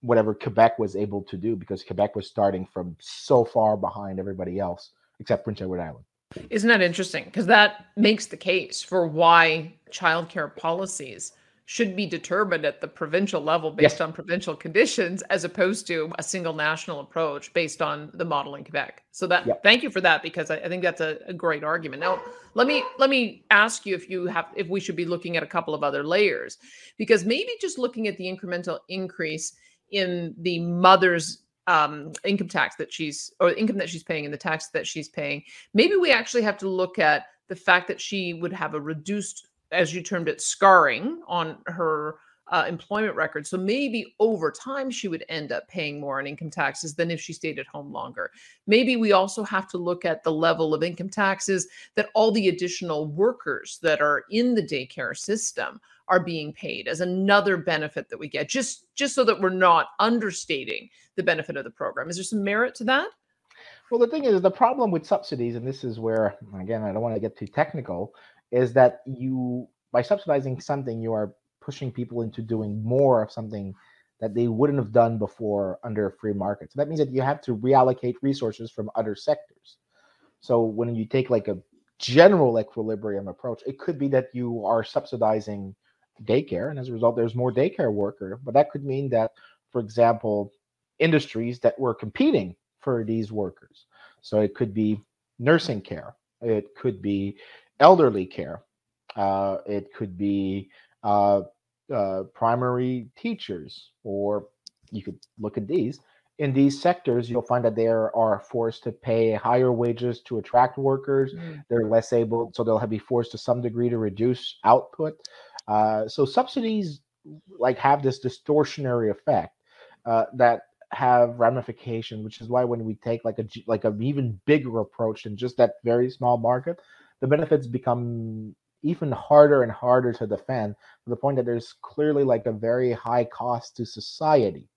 whatever Quebec was able to do because Quebec was starting from so far behind everybody else except Prince Edward Island. Isn't that interesting? Because that makes the case for why childcare policies should be determined at the provincial level based Yes. on provincial conditions as opposed to a single national approach based on the model in Quebec. So that Yep. thank you for that because I, I think that's a, a great argument. Now let me let me ask you if you have if we should be looking at a couple of other layers because maybe just looking at the incremental increase in the mother's um, income tax that she's or income that she's paying and the tax that she's paying maybe we actually have to look at the fact that she would have a reduced as you termed it scarring on her uh, employment record so maybe over time she would end up paying more on income taxes than if she stayed at home longer. Maybe we also have to look at the level of income taxes that all the additional workers that are in the daycare system are being paid as another benefit that we get just just so that we're not understating the benefit of the program. Is there some merit to that? Well, the thing is, the problem with subsidies, and this is where, again, I don't want to get too technical, is that you, by subsidizing something, you are pushing people into doing more of something that they wouldn't have done before under a free market. So that means that you have to reallocate resources from other sectors. So when you take like a general equilibrium approach, it could be that you are subsidizing daycare, and as a result, there's more daycare worker. But that could mean that, for example, industries that were competing for these workers. So it could be nursing care, it could be elderly care, uh, it could be uh, uh, primary teachers, or you could look at these. In these sectors, you'll find that they are, forced to pay higher wages to attract workers. They're less able, so they'll have be forced to some degree to reduce output. Uh, so subsidies like have this distortionary effect uh, that have ramifications, which is why when we take like a g- like an even bigger approach than just that very small market, the benefits become even harder and harder to defend to the point that there's clearly like a very high cost to society.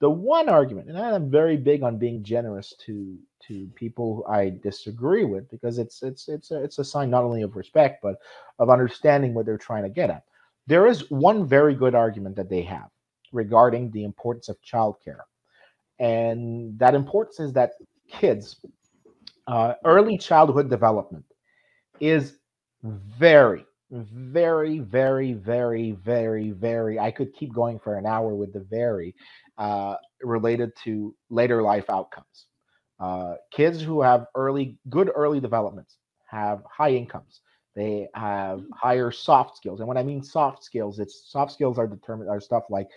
The one argument, and I'm very big on being generous to to people I disagree with because it's it's it's a, it's a sign not only of respect but of understanding what they're trying to get at. There is one very good argument that they have regarding the importance of childcare. And that importance is that kids uh, early childhood development is very, very, very, very, very, very. I could keep going for an hour with the very uh, related to later life outcomes. Uh, kids who have early, good early developments have high incomes. They have mm. higher soft skills, and when I mean soft skills, it's soft skills are determined are stuff like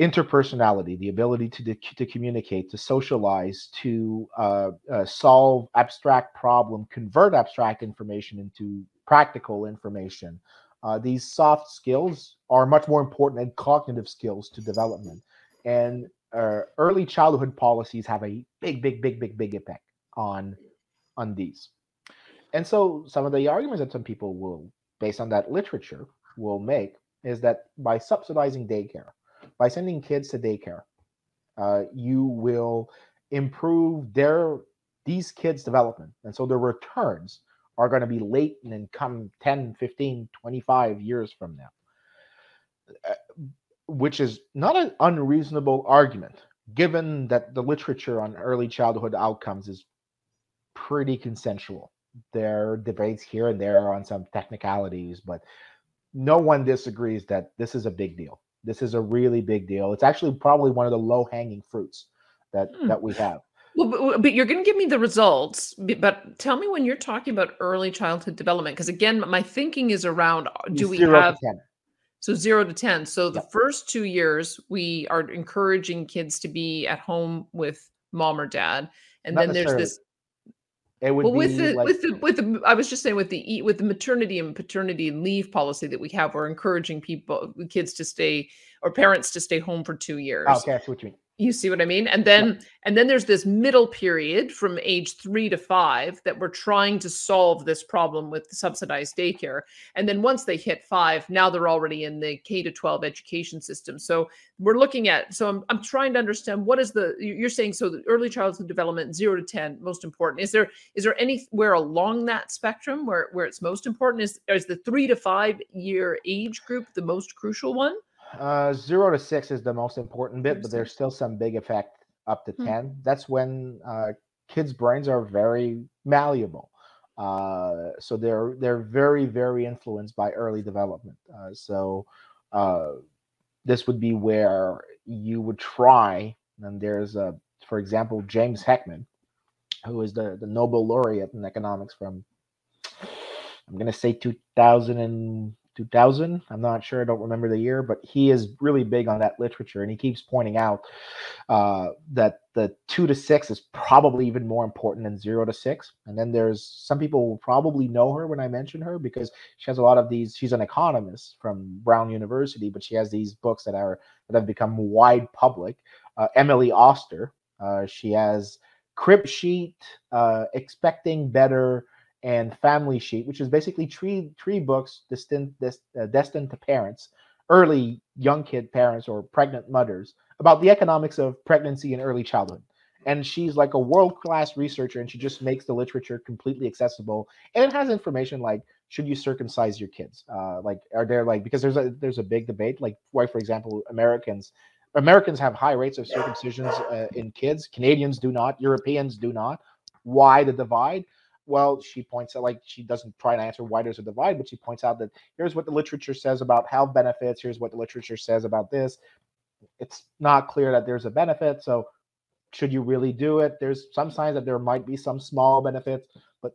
interpersonality, the ability to, to communicate, to socialize, to uh, uh, solve abstract problem, convert abstract information into practical information. Uh, these soft skills are much more important than cognitive skills to development. And uh, early childhood policies have a big, big, big, big, big impact on on these. And so, some of the arguments that some people will, based on that literature, will make is that by subsidizing daycare, by sending kids to daycare, uh, you will improve their these kids' development. And so the returns are going to be late and then come 10, 15, 25 years from now, uh, which is not an unreasonable argument, given that the literature on early childhood outcomes is pretty consensual. There are debates here and there on some technicalities, but no one disagrees that this is a big deal. This is a really big deal. It's actually probably one of the low hanging fruits that hmm. that we have. Well, but, but, you're going to give me the results. But tell me when you're talking about early childhood development, because again, my thinking is around: uh, do we have so zero to ten? So the first two years, we are encouraging kids to be at home with mom or dad, and Not then there's this it would well, with the like, with the with the I was just saying with the with the maternity and paternity leave policy that we have, we're encouraging people kids to stay or parents to stay home for two years. Okay, that's what you mean. You see what I mean? And then yeah. and then there's this middle period from age 3 to 5 that we're trying to solve this problem with subsidized daycare. And then once they hit 5, now they're already in the K to 12 education system. So we're looking at so I'm I'm trying to understand what is the you're saying so the early childhood development 0 to 10 most important. Is there is there anywhere along that spectrum where where it's most important is is the 3 to 5 year age group the most crucial one? Uh, zero to six is the most important bit, but there's still some big effect up to hmm. 10. That's when uh, kids' brains are very malleable. Uh, so they're they're very very influenced by early development. Uh, so uh, this would be where you would try. And there's a, for example, James Heckman, who is the the Nobel laureate in economics from I'm going to say 2000 and 2000. I'm not sure. I don't remember the year, but he is really big on that literature, and he keeps pointing out uh, that the two to six is probably even more important than zero to six. And then there's some people will probably know her when I mention her because she has a lot of these. She's an economist from Brown University, but she has these books that are that have become wide public. Uh, Emily Oster. Uh, she has Crib Sheet, uh, Expecting Better and Family Sheet, which is basically three three books destined des, uh, destined to parents, early young kid parents or pregnant mothers about the economics of pregnancy and early childhood. And she's like a world class researcher, and she just makes the literature completely accessible. And it has information like should you circumcise your kids? Uh, like are there like because there's a there's a big debate like why for example Americans Americans have high rates of circumcisions uh, in kids. Canadians do not. Europeans do not. Why the divide? Well, she points out, like, she doesn't try to answer why there's a divide, but she points out that here's what the literature says about health benefits, here's what the literature says about this. It's not clear that there's a benefit. So, should you really do it? There's some signs that there might be some small benefits, but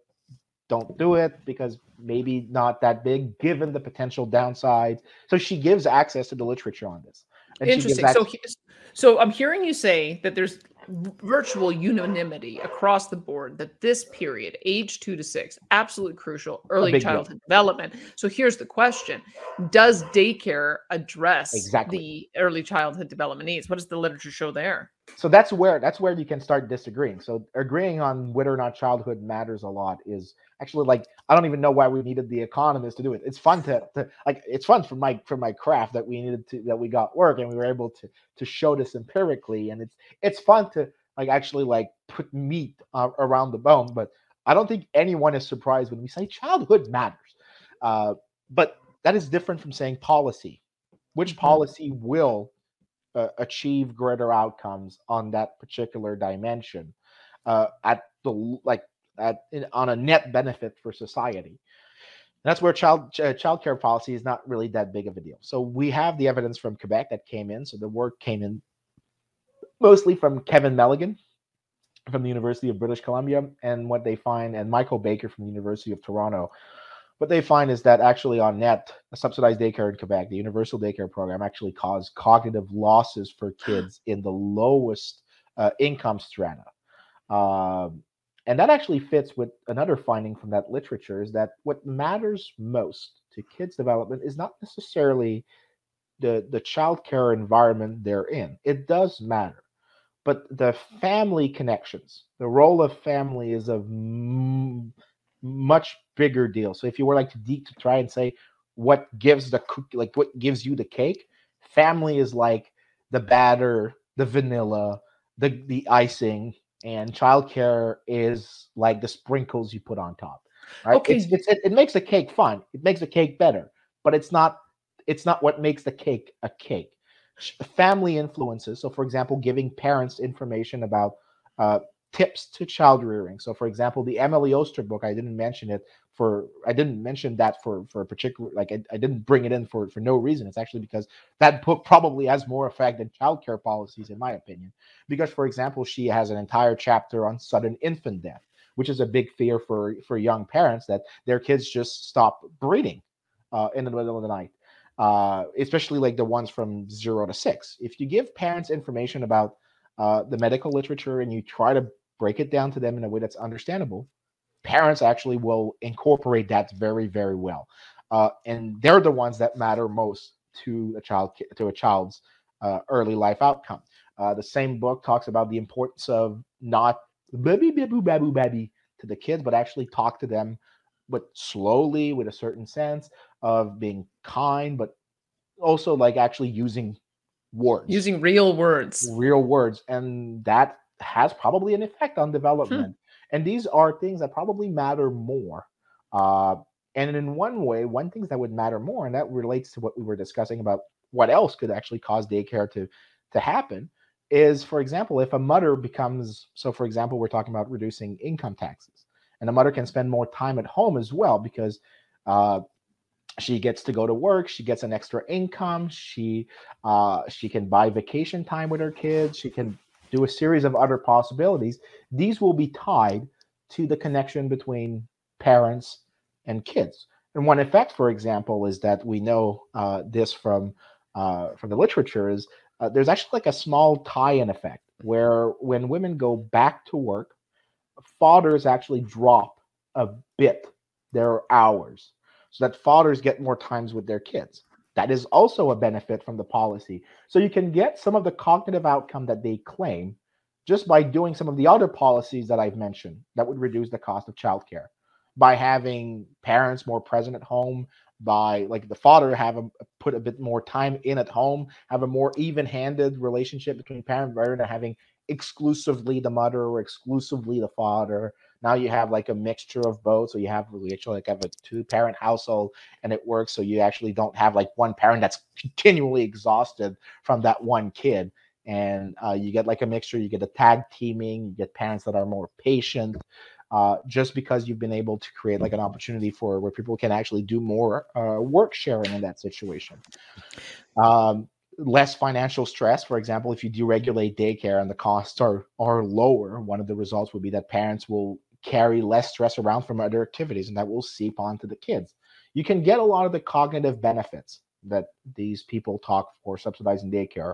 don't do it because maybe not that big given the potential downsides. So, she gives access to the literature on this. Interesting. So, so I'm hearing you say that there's virtual unanimity across the board that this period, age two to six, absolutely crucial, early childhood deal. development. So here's the question Does daycare address exactly. the early childhood development needs? What does the literature show there? So that's where that's where you can start disagreeing. So agreeing on whether or not childhood matters a lot is actually like I don't even know why we needed the economist to do it. It's fun to, to like it's fun for my for my craft that we needed to that we got work and we were able to to show this empirically and it's it's fun to like actually like put meat uh, around the bone. But I don't think anyone is surprised when we say childhood matters. Uh, but that is different from saying policy. Which mm-hmm. policy will uh, achieve greater outcomes on that particular dimension? Uh, at the like at in, on a net benefit for society. that's where child ch- child care policy is not really that big of a deal. So we have the evidence from Quebec that came in. So the work came in mostly from Kevin Milligan from the University of British Columbia, and what they find, and Michael Baker from the University of Toronto. What they find is that actually on net, a subsidized daycare in Quebec, the universal daycare program, actually caused cognitive losses for kids in the lowest uh, income strata. Um, and that actually fits with another finding from that literature is that what matters most to kids' development is not necessarily the the child care environment they're in. It does matter, but the family connections, the role of family is m- much bigger deal. So if you were like to deep to try and say what gives the cookie, like what gives you the cake, family is like the batter, the vanilla, the the icing, and childcare is like the sprinkles you put on top. Right? Okay. It's, it's, it, it makes the cake fun. It makes the cake better, but it's not it's not what makes the cake a cake. Family influences. So, for example, giving parents information about uh, tips to child rearing. So, for example, the Emily Oster book, I didn't mention it for, I didn't mention that for for a particular, like I, I didn't bring it in for for no reason. It's actually because that book probably has more effect than childcare policies, in my opinion. Because, for example, she has an entire chapter on sudden infant death, which is a big fear for for young parents that their kids just stop breathing uh, in the middle of the night. Uh, especially like the ones from zero to six. If you give parents information about uh, the medical literature and you try to break it down to them in a way that's understandable, parents actually will incorporate that very, very well. Uh, and they're the ones that matter most to a child to a child's uh, early life outcome. Uh, the same book talks about the importance of not baby baby baby baby to the kids, but actually talk to them, but slowly with a certain sense of being kind, but also like actually using words, using real words, real words, and that has probably an effect on hmm. development. Hmm. And these are things that probably matter more. Uh, and in one way, one thing that would matter more, and that relates to what we were discussing about what else could actually cause daycare to to happen, is for example, if a mother becomes so. For example, we're talking about reducing income taxes, and a mother can spend more time at home as well because uh, she gets to go to work she gets an extra income she uh, she can buy vacation time with her kids she can do a series of other possibilities these will be tied to the connection between parents and kids and one effect for example is that we know uh, this from uh, from the literature is uh, there's actually like a small tie-in effect where when women go back to work fathers actually drop a bit their hours so that fathers get more times with their kids. That is also a benefit from the policy. So you can get some of the cognitive outcome that they claim just by doing some of the other policies that I've mentioned that would reduce the cost of childcare by having parents more present at home by like the father have a, put a bit more time in at home have a more even-handed relationship between parent rather than having exclusively the mother or exclusively the father now you have like a mixture of both. So you have actually like have a two parent household and it works. So you actually don't have like one parent that's continually exhausted from that one kid. And uh, you get like a mixture, you get a tag teaming, you get parents that are more patient. Uh, just because you've been able to create like an opportunity for where people can actually do more uh, work sharing in that situation. Um, less financial stress. For example, if you deregulate daycare and the costs are are lower, one of the results would be that parents will carry less stress around from other activities and that will seep onto the kids. You can get a lot of the cognitive benefits that these people talk for subsidizing daycare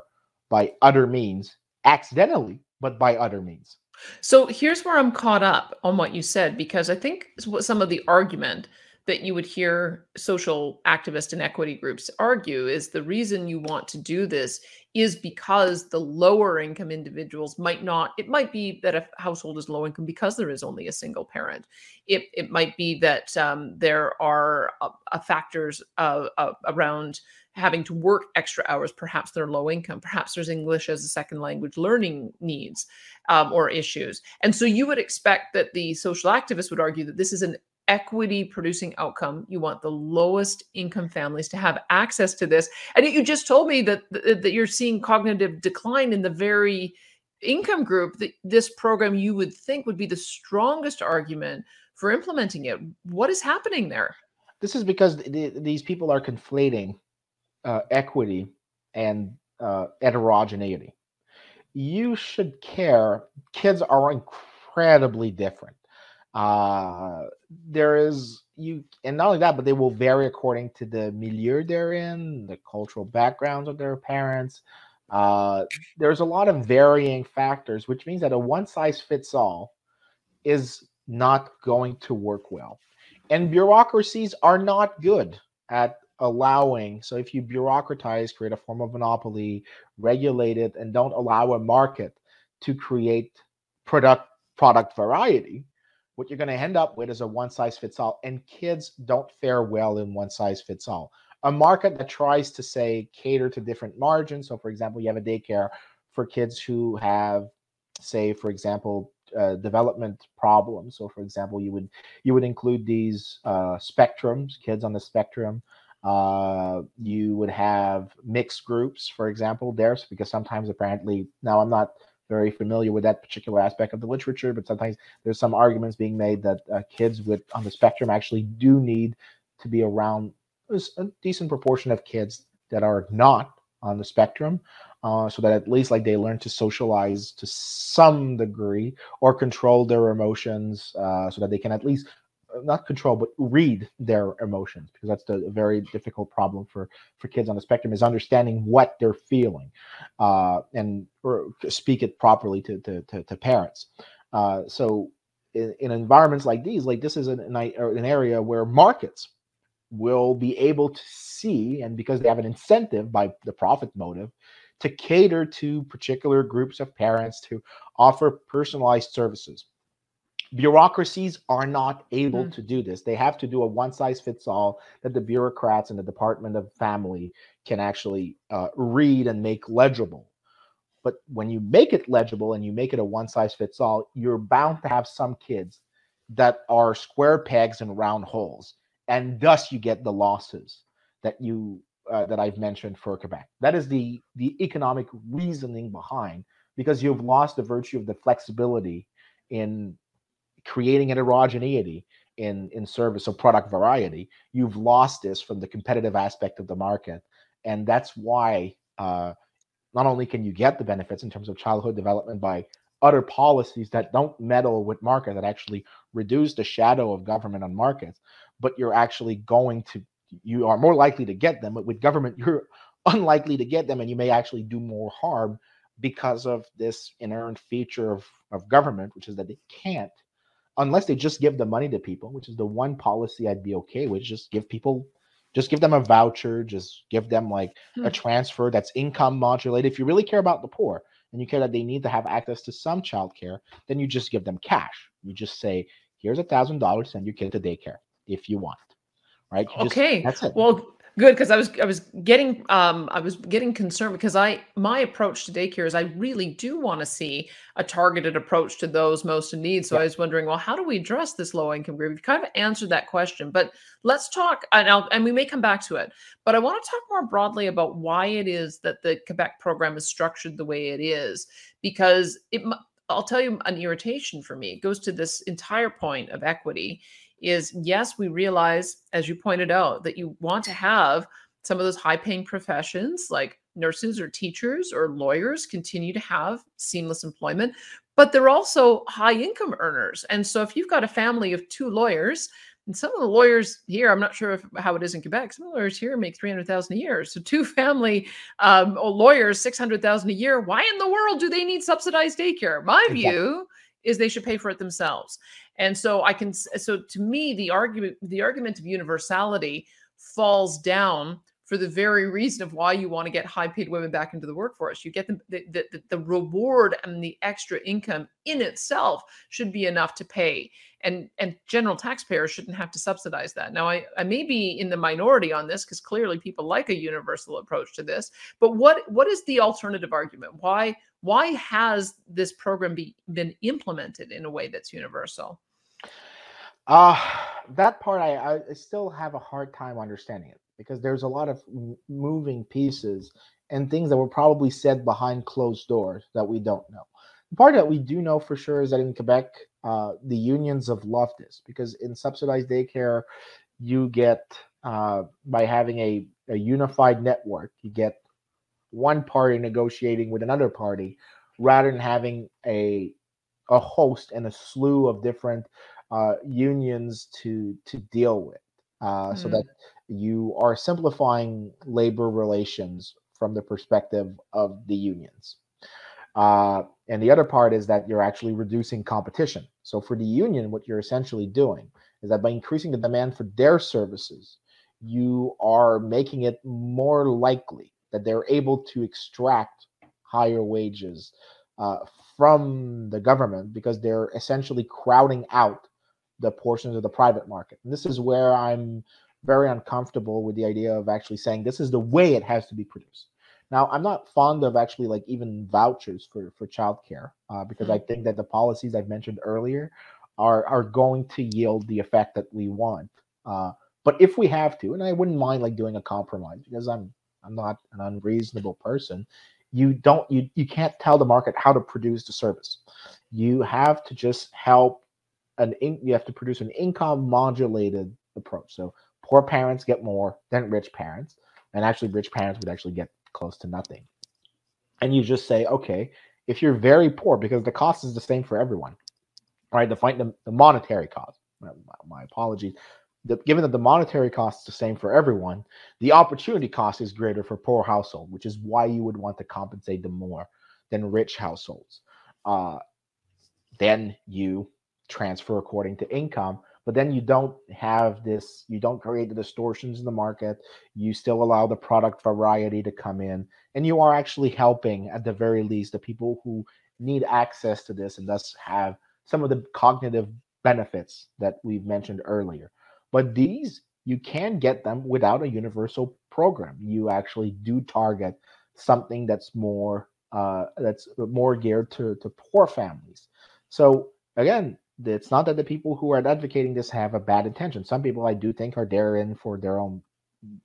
by other means, accidentally, but by other means. So here's where I'm caught up on what you said, because I think some of the argument that you would hear social activist and equity groups argue is the reason you want to do this is because the lower income individuals might not it might be that a household is low income because there is only a single parent. It, it might be that um, there are uh, factors uh, uh, around having to work extra hours. Perhaps they're low income. Perhaps there's english as a second language learning needs um, or issues. And so you would expect that the social activists would argue that this is an equity producing outcome. You want the lowest income families to have access to this. And you just told me that that you're seeing cognitive decline in the very income group that this program you would think would be the strongest argument for implementing it. What is happening there? This is because th- these people are conflating uh, equity and uh, heterogeneity. You should care. Kids are incredibly different. Uh, there is you, and not only that, but they will vary according to the milieu they're in, the cultural backgrounds of their parents. Uh, there's a lot of varying factors, which means that a one size fits all is not going to work well. And bureaucracies are not good at allowing. So if you bureaucratize, create a form of monopoly, regulate it, and don't allow a market to create product product variety, what you're going to end up with is a one size fits all. And kids don't fare well in one size fits all. A market that tries to say cater to different margins. So, for example, you have a daycare for kids who have, say, for example, uh, development problems. So, for example, you would you would include these uh, spectrums, kids on the spectrum. Uh, you would have mixed groups, for example, there, because sometimes apparently now I'm not very familiar with that particular aspect of the literature, but sometimes there's some arguments being made that uh, kids with on the spectrum actually do need to be around a decent proportion of kids that are not on the spectrum uh, so that at least like they learn to socialize to some degree or control their emotions uh, so that they can at least not control but read their emotions because that's the very difficult problem for for kids on the spectrum is understanding what they're feeling uh, and or speak it properly to to, to, to parents uh, so in, in, environments like these like this is an, an area where markets will be able to see and because they have an incentive by the profit motive to cater to particular groups of parents to offer personalized services. Bureaucracies are not able mm. to do this. They have to do a one size fits all that the bureaucrats and the Department of Family can actually uh, read and make legible. But when you make it legible and you make it a one size fits all, you're bound to have some kids that are square pegs and round holes. And thus you get the losses that you uh, that I've mentioned for Quebec. That is the the economic reasoning behind because you've lost the virtue of the flexibility in creating heterogeneity in in service of product variety. You've lost this from the competitive aspect of the market, and that's why uh, not only can you get the benefits in terms of childhood development by other policies that don't meddle with market that actually reduce the shadow of government on markets but you're actually going to you are more likely to get them. But with government, you're unlikely to get them, and you may actually do more harm because of this inherent feature of, of government, which is that they can't, unless they just give the money to people, which is the one policy I'd be okay with, just give people, just give them a voucher, just give them like hmm. a transfer that's income modulated. If you really care about the poor and you care that they need to have access to some childcare, then you just give them cash. You just say, here's a thousand dollars, send your kid to daycare if you want right? You okay. Just, that's it. Well, good because I was I was getting um I was getting concerned because I my approach to daycare is I really do want to see a targeted approach to those most in need. So yeah. I was wondering, well, how do we address this low income group? You kind of answered that question, but let's talk and I'll, and we may come back to it. But I want to talk more broadly about why it is that the Quebec program is structured the way it is because it I'll tell you an irritation for me. It goes to this entire point of equity is yes, we realize, as you pointed out, that you want to have some of those high paying professions like nurses or teachers or lawyers continue to have seamless employment, but they're also high income earners. And so if you've got a family of two lawyers, and some of the lawyers here, I'm not sure if, how it is in Quebec. Some lawyers here make 300,000 a year. So two family um, lawyers, 600,000 a year. Why in the world do they need subsidized daycare? My view is they should pay for it themselves. And so I can so to me the argument the argument of universality falls down for the very reason of why you want to get high paid women back into the workforce. You get the, the, the, the, reward and the extra income in itself should be enough to pay. And, and general taxpayers shouldn't have to subsidize that. Now, I, I may be in the minority on this because clearly people like a universal approach to this. But what what is the alternative argument? Why why has this program be, been implemented in a way that's universal? Uh, that part I, I still have a hard time understanding it because there's a lot of moving pieces and things that were probably said behind closed doors that we don't know. The part that we do know for sure is that in Quebec, uh, the unions have loved this because in subsidized daycare, you get uh, by having a, a unified network, you get one party negotiating with another party rather than having a a host and a slew of different uh, unions to to deal with, uh, mm. so that you are simplifying labor relations from the perspective of the unions. Uh, and the other part is that you're actually reducing competition. So for the union, what you're essentially doing is that by increasing the demand for their services, you are making it more likely that they're able to extract higher wages uh, from the government because they're essentially crowding out the portions of the private market. And this is where I'm very uncomfortable with the idea of actually saying this is the way it has to be produced. Now, I'm not fond of actually like even vouchers for for childcare uh, because mm-hmm. I think that the policies I've mentioned earlier are are going to yield the effect that we want. Uh, but if we have to, and I wouldn't mind like doing a compromise because I'm I'm not an unreasonable person. You don't you you can't tell the market how to produce the service. You have to just help an in, you have to produce an income modulated approach. So poor parents get more than rich parents, and actually rich parents would actually get close to nothing. And you just say, okay, if you're very poor, because the cost is the same for everyone, right? The the, the monetary cost. My, my apologies. The, given that the monetary cost is the same for everyone, the opportunity cost is greater for poor household, which is why you would want to compensate them more than rich households. Uh, then you transfer according to income, but then you don't have this you don't create the distortions in the market you still allow the product variety to come in and you are actually helping at the very least the people who need access to this and thus have some of the cognitive benefits that we've mentioned earlier but these you can get them without a universal program you actually do target something that's more uh, that's more geared to to poor families so again it's not that the people who are advocating this have a bad intention. Some people I do think are therein for their own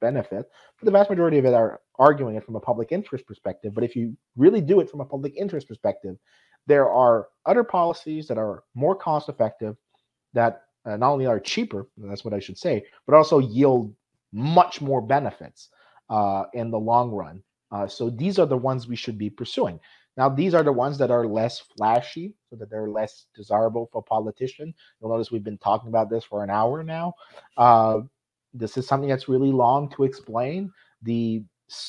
benefit, but the vast majority of it are arguing it from a public interest perspective. But if you really do it from a public interest perspective, there are other policies that are more cost effective, that uh, not only are cheaper, that's what I should say, but also yield much more benefits uh, in the long run. Uh, so these are the ones we should be pursuing. Now, these are the ones that are less flashy, so that they're less desirable for politicians. You'll notice we've been talking about this for an hour now. Uh, this is something that's really long to explain. The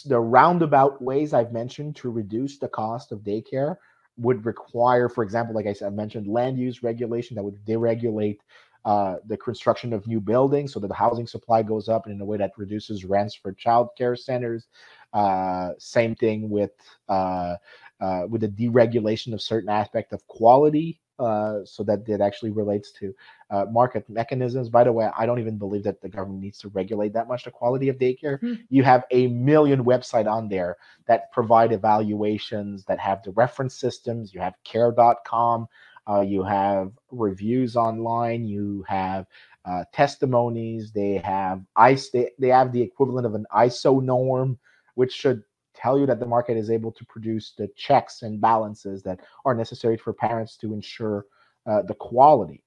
the roundabout ways I've mentioned to reduce the cost of daycare would require, for example, like I said, I mentioned land use regulation that would deregulate uh, the construction of new buildings so that the housing supply goes up in a way that reduces rents for child care centers. Uh, same thing with uh, uh, with the deregulation of certain aspect of quality uh, so that it actually relates to uh, market mechanisms. By the way, I don't even believe that the government needs to regulate that much the quality of daycare. Mm. You have a million website on there that provide evaluations, that have the reference systems. You have care.com, uh, you have reviews online, you have uh, testimonies. They have ICE. They, they have the equivalent of an ISO norm, which should tell you that the market is able to produce the checks and balances that are necessary for parents to ensure uh, the quality.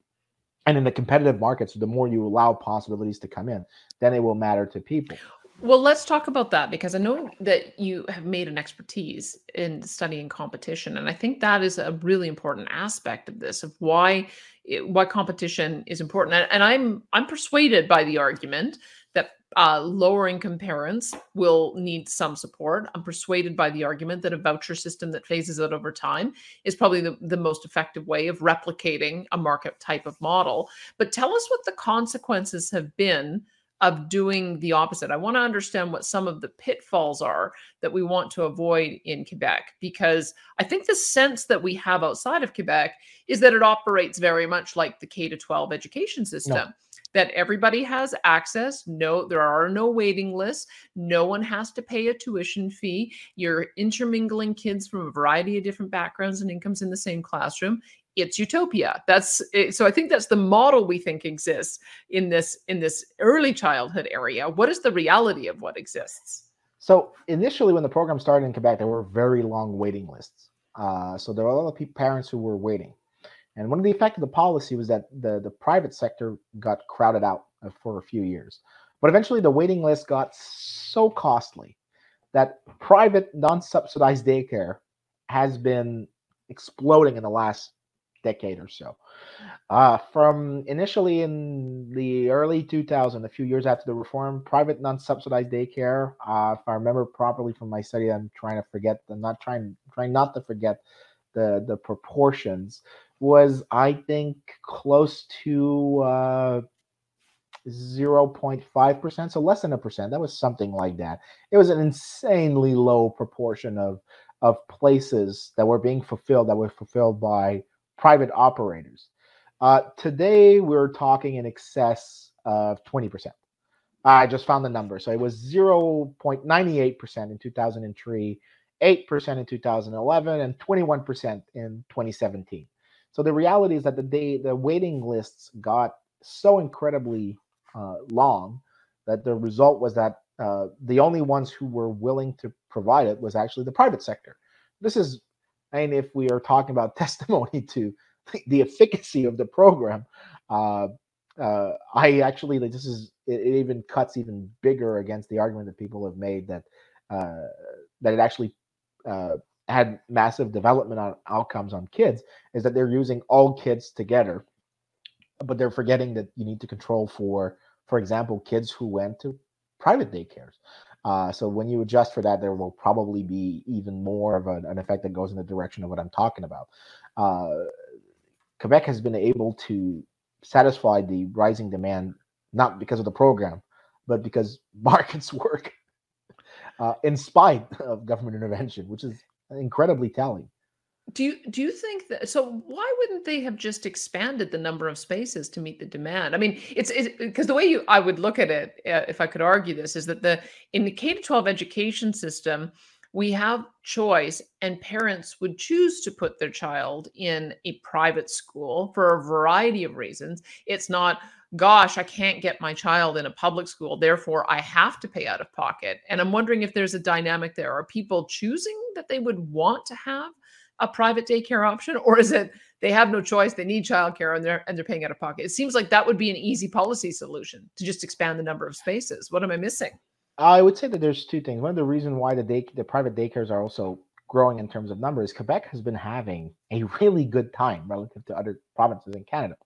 And in the competitive markets, the more you allow possibilities to come in, then it will matter to people. Well, let's talk about that because I know that you have made an expertise in studying competition, and I think that is a really important aspect of this of why it, why competition is important. And, and I'm I'm persuaded by the argument that uh, lower income parents will need some support. I'm persuaded by the argument that a voucher system that phases out over time is probably the, the most effective way of replicating a market type of model. But tell us what the consequences have been of doing the opposite. I want to understand what some of the pitfalls are that we want to avoid in Quebec, because I think the sense that we have outside of Quebec is that it operates very much like the K to 12 education system. No that everybody has access. No, there are no waiting lists. No one has to pay a tuition fee. You're intermingling kids from a variety of different backgrounds and incomes in the same classroom. It's utopia. That's eh, so. I think that's the model we think exists in this in this early childhood area. What is the reality of what exists? So initially, when the program started in Quebec, there were very long waiting lists. Uh, so there were a lot of parents who were waiting. And one of the effects of the policy was that the, the private sector got crowded out uh, for a few years. But eventually the waiting list got so costly that private non-subsidized daycare has been exploding in the last decade or so. Uh, from initially in the early 2000, a few years after the reform, private non-subsidized daycare, uh, if I remember properly from my study, I'm trying to forget, I'm not trying, trying not to forget the, the proportions, was I think close to uh, 0.5%, so less than a percent. That was something like that. It was an insanely low proportion of of places that were being fulfilled that were fulfilled by private operators. Uh, today, we're talking in excess of 20%. I just found the number. So it was 0.98% in 2003, 8% in 2011, and 21% in 2017. So the reality is that the day the waiting lists got so incredibly uh, long that the result was that uh, the only ones who were willing to provide it was actually the private sector. This is, Mean, if we are talking about testimony to the efficacy of the program, uh, uh, I actually this is it, it, even cuts even bigger against the argument that people have made that uh, that it actually uh, had massive development on outcomes on kids is that they're using all kids together, but they're forgetting that you need to control for, for example, kids who went to private daycares. Uh, so when you adjust for that, there will probably be even more of an, an effect that goes in the direction of what I'm talking about. Uh, Quebec has been able to satisfy the rising demand not because of the program, but because markets work uh, in spite of government intervention, which is incredibly telling. Do you do you think that so why wouldn't they have just expanded the number of spaces to meet the demand? I mean, it's because the way you I would look at it uh, if I could argue this is that the in the K to 12 education system, we have choice and parents would choose to put their child in a private school for a variety of reasons. It's not gosh, I can't get my child in a public school, therefore I have to pay out of pocket. And I'm wondering if there's a dynamic there. Are people choosing that they would want to have a private daycare option, or is it they have no choice, they need childcare and they're and they're paying out of pocket? It seems like that would be an easy policy solution to just expand the number of spaces. What am I missing? I would say that there's two things. One of the reasons why the day the private daycares are also growing in terms of numbers, Quebec has been having a really good time relative to other provinces in Canada.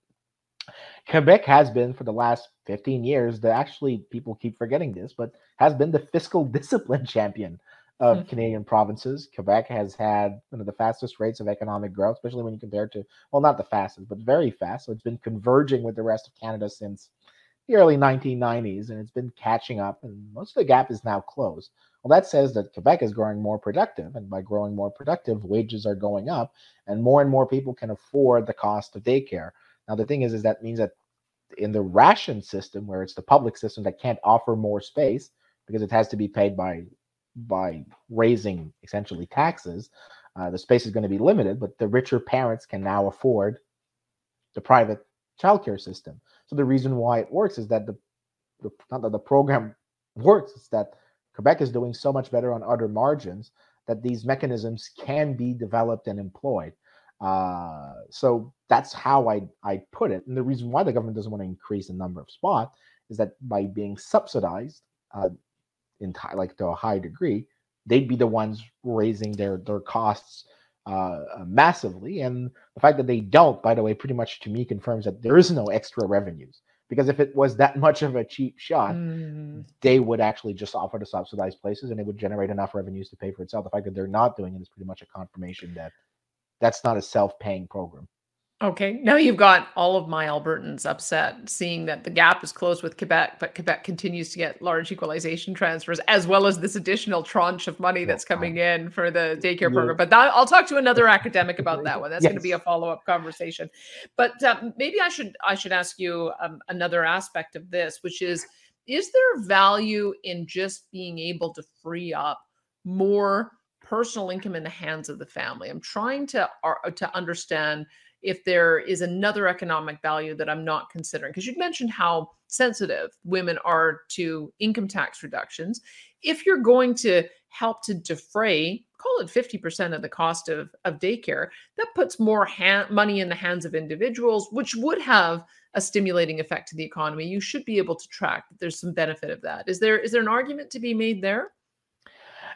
Quebec has been for the last 15 years, that actually people keep forgetting this, but has been the fiscal discipline champion of mm-hmm. Canadian provinces. Quebec has had one of the fastest rates of economic growth, especially when you compare to, well, not the fastest, but very fast. So it's been converging with the rest of Canada since the early 1990s, and it's been catching up, and most of the gap is now closed. Well, that says that Quebec is growing more productive, and by growing more productive, wages are going up, and more and more people can afford the cost of daycare. Now, the thing is, is that means that in the ration system, where it's the public system that can't offer more space because it has to be paid by by raising essentially taxes, uh, the space is going to be limited, but the richer parents can now afford the private childcare system. So the reason why it works is that the, the not that the program works, it's that Quebec is doing so much better on other margins that these mechanisms can be developed and employed. Uh, so that's how I I put it. And the reason why the government doesn't want to increase the number of spots is that by being subsidized, uh, in like to a high degree, they'd be the ones raising their their costs uh, uh, massively. And the fact that they don't, by the way, pretty much to me confirms that there is no extra revenues. Because if it was that much of a cheap shot, mm. they would actually just offer to subsidize places and it would generate enough revenues to pay for itself. The fact that they're not doing it is pretty much a confirmation that that's not a self-paying program. Okay, now you've got all of my Albertans upset seeing that the gap is closed with Quebec, but Quebec continues to get large equalization transfers as well as this additional tranche of money that's coming in for the daycare program. But that, I'll talk to another academic about that one. That's yes. going to be a follow-up conversation. But um, maybe I should I should ask you um, another aspect of this, which is: is there value in just being able to free up more personal income in the hands of the family? I'm trying to uh, to understand if there is another economic value that I'm not considering. Because you mentioned how sensitive women are to income tax reductions. If you're going to help to defray call it 50% of the cost of, of daycare, that puts more money in the hands of individuals, which would have a stimulating effect to the economy. You should be able to track that there's some benefit of that. Is there is there an argument to be made there?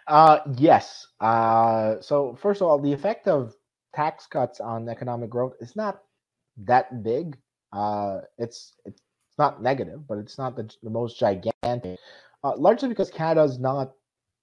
Uh, yes. Uh, so first of all, the effect of tax cuts on economic growth is not that big. Uh, it's it's not negative, but it's not the, the most gigantic. Uh, largely because Canada is not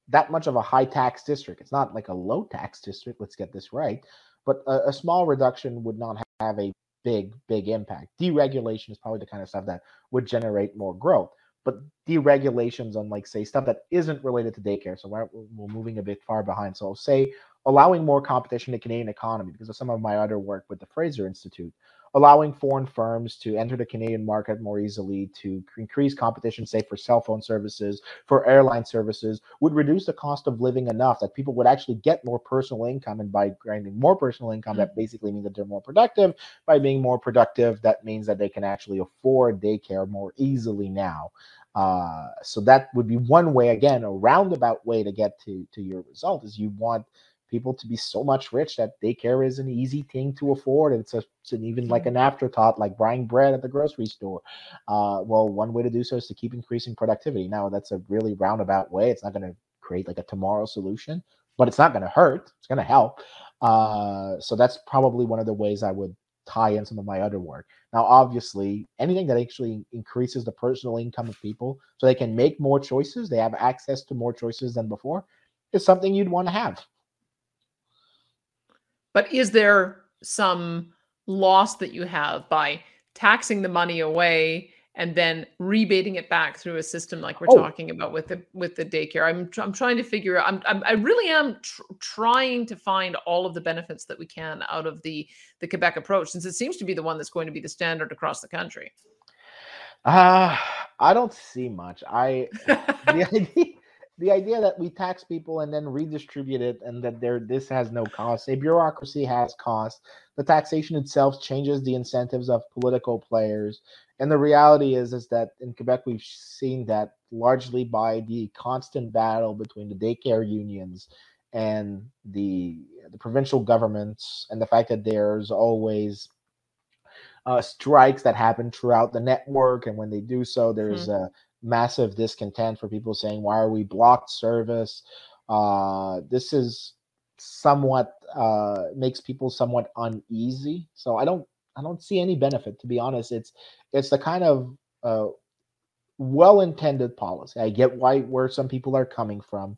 that much of a high tax district. It's not like a low tax district. Let's get this right. But a, a small reduction would not have a big, big impact. Deregulation is probably the kind of stuff that would generate more growth but deregulations on like say stuff that isn't related to daycare so we're, we're moving a bit far behind so say allowing more competition in the canadian economy because of some of my other work with the fraser institute allowing foreign firms to enter the Canadian market more easily, to increase competition, say for cell phone services, for airline services, would reduce the cost of living enough that people would actually get more personal income. And by grinding more personal income, that mm-hmm. basically means that they're more productive. By being more productive, that means that they can actually afford daycare more easily now. Uh, so that would be one way, again, a roundabout way to get to to your result is you want people to be so much rich that daycare is an easy thing to afford. It's, a, it's an even like an afterthought, like buying bread at the grocery store. Uh, well, one way to do so is to keep increasing productivity. Now, that's a really roundabout way. It's not going to create like a tomorrow solution, but it's not going to hurt. It's going to help. Uh, so that's probably one of the ways I would tie in some of my other work. Now, obviously, anything that actually increases the personal income of people so they can make more choices, they have access to more choices than before, is something you'd want to have. But is there some loss that you have by taxing the money away and then rebating it back through a system like we're oh. talking about with the with the daycare? I'm I'm trying to figure out. I'm, I'm i really am tr- trying to find all of the benefits that we can out of the the Quebec approach, since it seems to be the one that's going to be the standard across the country. Uh I don't see much. I the idea the idea that we tax people and then redistribute it and that there this has no cost a bureaucracy has cost the taxation itself changes the incentives of political players and the reality is is that in quebec we've seen that largely by the constant battle between the daycare unions and the the provincial governments and the fact that there's always uh, strikes that happen throughout the network and when they do so there's mm-hmm. a massive discontent for people saying, why are we blocked service? Uh, this is somewhat uh, makes people somewhat uneasy. So I don't I don't see any benefit to be honest. It's it's the kind of uh, well-intended policy. I get why where some people are coming from,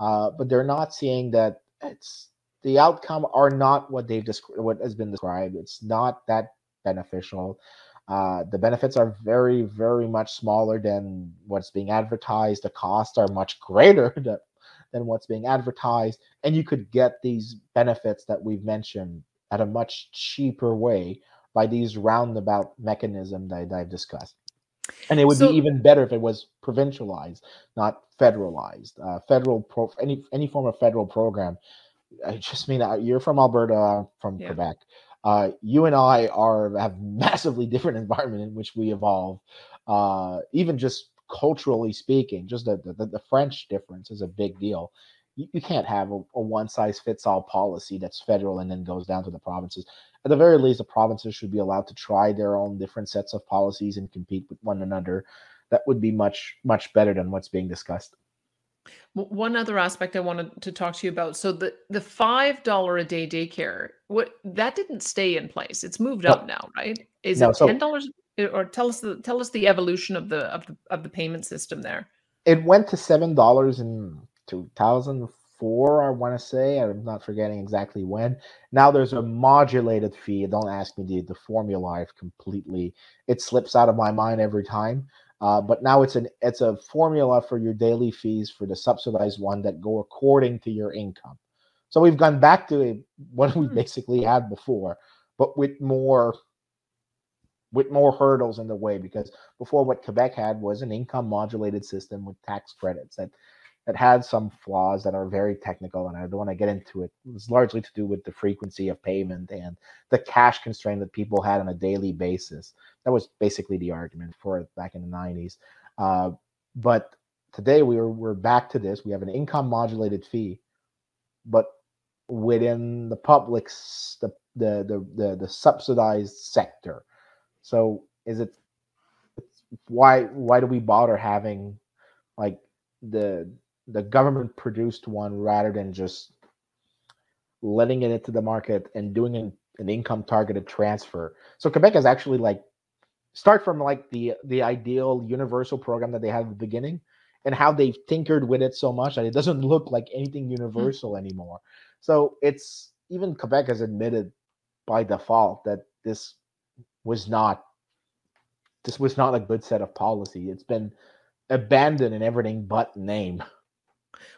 uh, but they're not seeing that it's the outcome are not what they've described. What has been described. It's not that beneficial. Uh, the benefits are very, very much smaller than what's being advertised. The costs are much greater than, than what's being advertised. And you could get these benefits that we've mentioned at a much cheaper way by these roundabout mechanisms that, that I've discussed. And it would so, be even better if it was provincialized, not federalized. Uh, federal pro, any any form of federal program. I just mean uh, you're from Alberta, from yeah. Quebec uh, you and I are have massively different environment in which we evolve. Uh, even just culturally speaking, just the, the, the French difference is a big deal. You, you can't have a, a one size fits all policy that's federal and then goes down to the provinces. At the very least, the provinces should be allowed to try their own different sets of policies and compete with one another. That would be much much better than what's being discussed. One other aspect I wanted to talk to you about. So the the five dollar a day daycare, what that didn't stay in place. It's moved up now, right? Is no, it ten dollars? So or tell us the tell us the evolution of the of the of the payment system there. It went to seven dollars in two thousand four. I want to say I'm not forgetting exactly when. Now there's a modulated fee. Don't ask me the the formula. I've completely it slips out of my mind every time. Uh, but now it's an it's a formula for your daily fees for the subsidized one that go according to your income. So we've gone back to a, what we hmm. basically had before, but with more with more hurdles in the way because before what Quebec had was an income modulated system with tax credits that that had some flaws that are very technical, and I don't want to get into it. It was largely to do with the frequency of payment and the cash constraint that people had on a daily basis. That was basically the argument for it back in the 90s. Uh, but today we are, we're back to this. We have an income modulated fee, but within the public, the the the the, the subsidized sector. So is it why why do we bother having like the the government produced one rather than just letting it into the market and doing an, an income targeted transfer. So Quebec is actually like start from like the the ideal universal program that they had at the beginning and how they've tinkered with it so much that it doesn't look like anything universal mm. anymore. So it's even Quebec has admitted by default that this was not this was not a good set of policy. It's been abandoned in everything but name.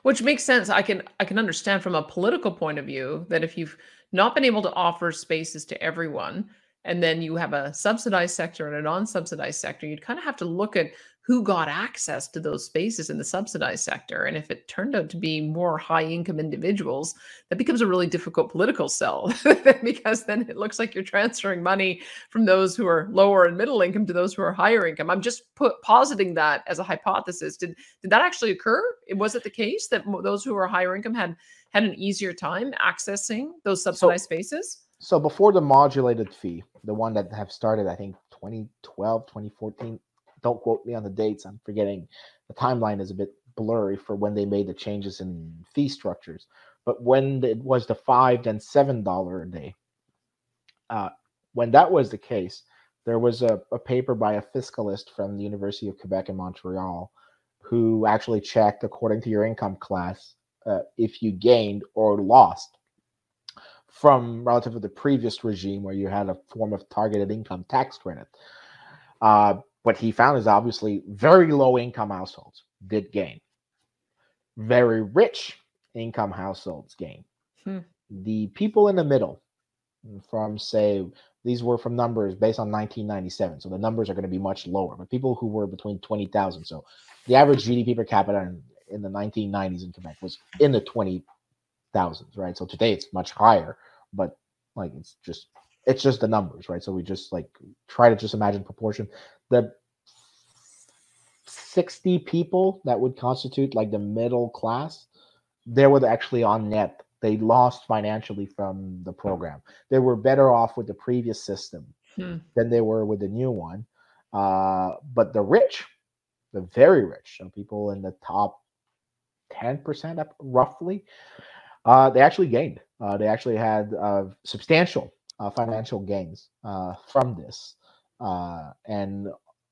Which makes sense. I can I can understand from a political point of view that if you've not been able to offer spaces to everyone, and then you have a subsidized sector and a non-subsidized sector, you'd kind of have to look at who got access to those spaces in the subsidized sector. And if it turned out to be more high income individuals, that becomes a really difficult political sell because then it looks like you're transferring money from those who are lower and middle income to those who are higher income. I'm just put, positing that as a hypothesis. Did did that actually occur? Was it the case that those who are higher income had had an easier time accessing those subsidized so, spaces? So before the modulated fee, the one that have started, I think 2012, 2014, don't quote me on the dates. I'm forgetting. The timeline is a bit blurry for when they made the changes in fee structures. But when it was the five and seven dollar a day, uh, when that was the case, there was a, a paper by a fiscalist from the University of Quebec in Montreal who actually checked according to your income class uh, if you gained or lost from relative to the previous regime where you had a form of targeted income tax credit. Uh, what he found is obviously very low income households did gain. Very rich income households gain. Hmm. The people in the middle, from say, these were from numbers based on 1997. So the numbers are going to be much lower, but people who were between 20,000. So the average GDP per capita in, in the 1990s in Quebec was in the 20,000s, right? So today it's much higher, but like it's just it's just the numbers, right? So we just like try to just imagine proportion. The 60 people that would constitute like the middle class, they were actually on net. They lost financially from the program. They were better off with the previous system hmm. than they were with the new one. Uh, but the rich, the very rich, so people in the top 10% up roughly, uh, they actually gained. Uh, they actually had uh, substantial uh, financial gains uh, from this. Uh, and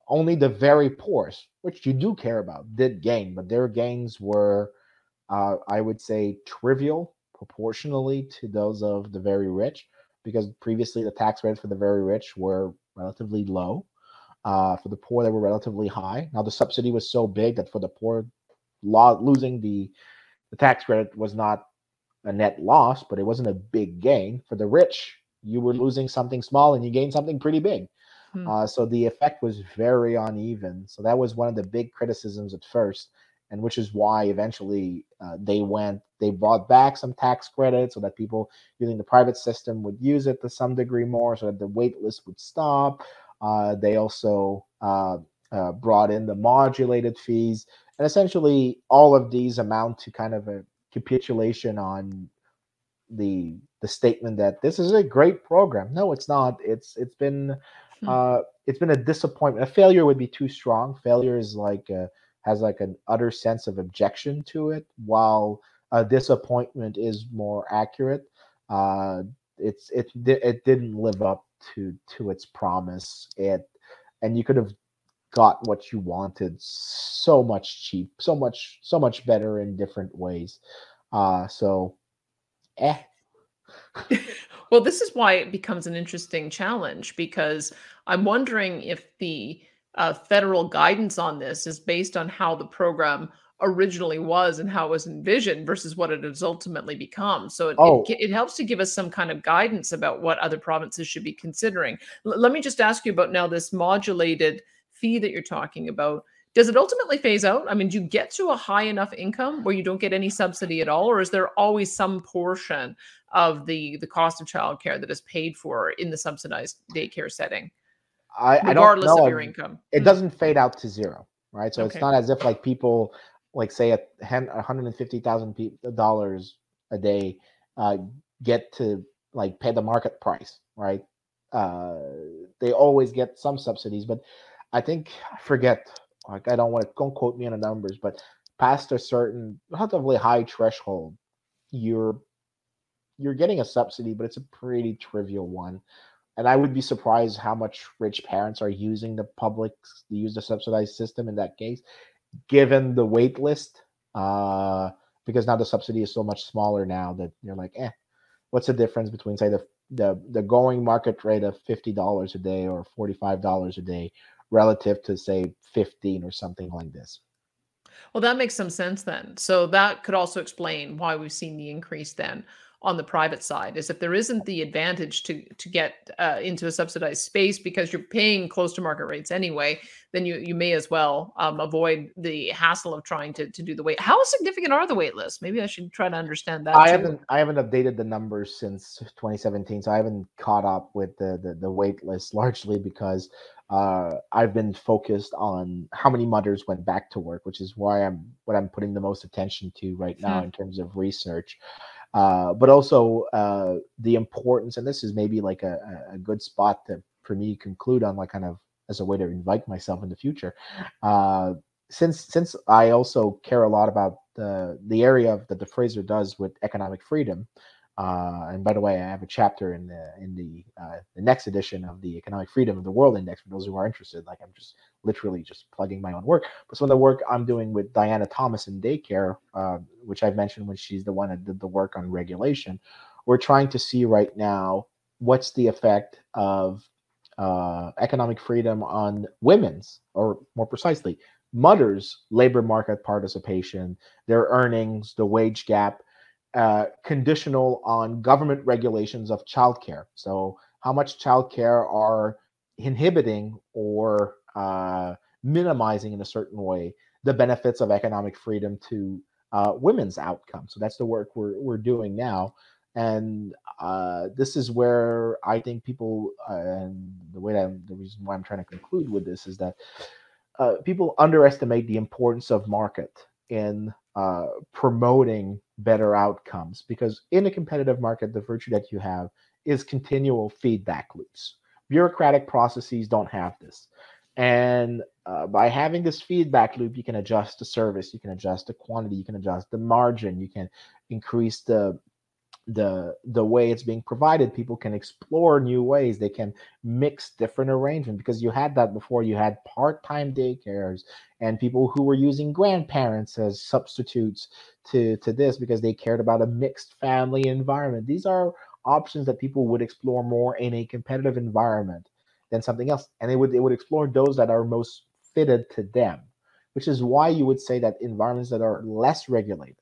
only the very poorest, which you do care about, did gain, but their gains were, uh, I would say, trivial proportionally to those of the very rich, because previously the tax rates for the very rich were relatively low. Uh, for the poor, they were relatively high. Now the subsidy was so big that for the poor, law, losing the the tax credit was not a net loss, but it wasn't a big gain. For the rich, you were losing something small and you gained something pretty big. Hmm. Uh, so the effect was very uneven. So that was one of the big criticisms at first, and which is why eventually uh, they went, they bought back some tax credits so that people using the private system would use it to some degree more, so that the wait list would stop. Uh, they also uh, uh, brought in the modulated fees, and essentially all of these amount to kind of a capitulation on the the statement that this is a great program. No, it's not. It's it's been hmm. uh, it's been a disappointment. A failure would be too strong. Failure is like a, has like an utter sense of objection to it, while a disappointment is more accurate. Uh, it's it it didn't live up to to its promise. It and you could have got what you wanted so much cheap, so much so much better in different ways. Uh, so eh. Well, this is why it becomes an interesting challenge because I'm wondering if the uh, federal guidance on this is based on how the program originally was and how it was envisioned versus what it has ultimately become. So it, oh. it, it, helps to give us some kind of guidance about what other provinces should be considering. L- let me just ask you about now this modulated fee that you're talking about does it ultimately phase out? I mean, do you get to a high enough income where you don't get any subsidy at all, or is there always some portion of the the cost of childcare that is paid for in the subsidized daycare setting, I, regardless I of your income? It hmm. doesn't fade out to zero, right? So okay. it's not as if like people like say a hundred and fifty thousand dollars a day uh, get to like pay the market price, right? Uh, they always get some subsidies, but I think I forget. Like I don't want to don't quote me on the numbers, but past a certain relatively high threshold, you're you're getting a subsidy, but it's a pretty trivial one. And I would be surprised how much rich parents are using the public use the subsidized system in that case, given the wait list. Uh, because now the subsidy is so much smaller now that you're like, eh, what's the difference between say the the the going market rate of fifty dollars a day or forty five dollars a day relative to say fifteen or something like this? Well, that makes some sense then. So that could also explain why we've seen the increase then on the private side is if there isn't the advantage to to get uh, into a subsidized space because you're paying close to market rates anyway, then you you may as well um, avoid the hassle of trying to to do the wait. How significant are the wait lists? Maybe I should try to understand that. I too. haven't I haven't updated the numbers since 2017, so I haven't caught up with the the, the wait list largely because uh, I've been focused on how many mothers went back to work, which is why I'm what I'm putting the most attention to right now hmm. in terms of research. Uh, but also uh, the importance, and this is maybe like a, a good spot to for me conclude on, like kind of as a way to invite myself in the future. Uh, since since I also care a lot about the the area that the Fraser does with economic freedom, uh, and by the way, I have a chapter in the in the uh, the next edition of the Economic Freedom of the World Index for those who are interested. Like I'm just literally just plugging my own work. But some of the work I'm doing with Diana Thomas in daycare, uh, which I've mentioned when she's the one that did the work on regulation, we're trying to see right now what's the effect of uh, economic freedom on women's, or more precisely, mothers' labor market participation, their earnings, the wage gap uh, conditional on government regulations of childcare. So, how much childcare are inhibiting or uh, minimizing in a certain way the benefits of economic freedom to uh, women's outcome. So that's the work we're we're doing now, and uh, this is where I think people uh, and the way that I'm, the reason why I'm trying to conclude with this is that uh, people underestimate the importance of market in uh, promoting better outcomes because in a competitive market the virtue that you have is continual feedback loops. Bureaucratic processes don't have this and uh, by having this feedback loop you can adjust the service you can adjust the quantity you can adjust the margin you can increase the the the way it's being provided. People can explore new ways. They can mix different arrangements because you had that before. You had part-time daycares and people who were using grandparents as substitutes to to this because they cared about a mixed family environment. These are options that people would explore more in a competitive environment than something else. And it would it would explore those that are most fitted to them which is why you would say that environments that are less regulated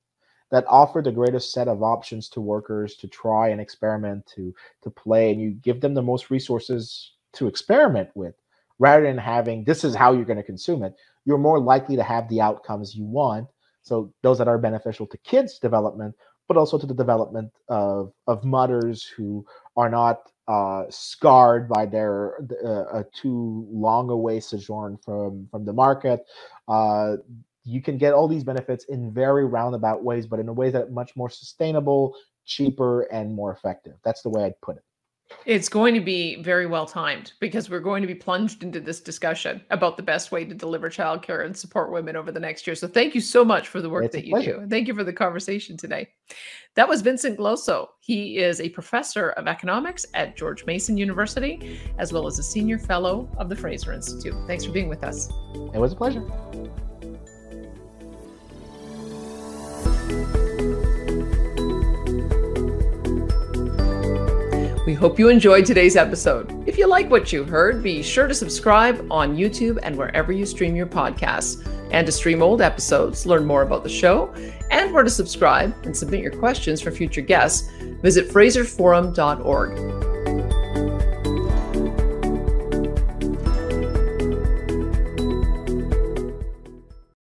that offer the greatest set of options to workers to try and experiment to to play and you give them the most resources to experiment with rather than having this is how you're going to consume it you're more likely to have the outcomes you want. So those that are beneficial to kids development but also to the development of of mothers who are not uh, scarred by their uh, too long away sojourn from from the market uh, you can get all these benefits in very roundabout ways, but in a way that much more sustainable, cheaper, and more effective. That's the way I'd put it. It's going to be very well timed because we're going to be plunged into this discussion about the best way to deliver childcare and support women over the next year. So thank you so much for the work it's that you do. Thank you for the conversation today. That was Vincent Geloso. He is a professor of economics at George Mason University, as well as a senior fellow of the Fraser Institute. Thanks for being with us. It was a pleasure. We hope you enjoyed today's episode. If you like what you heard, be sure to subscribe on YouTube and wherever you stream your podcasts. And to stream old episodes, learn more about the show, and where to subscribe and submit your questions for future guests, visit FraserForum.org.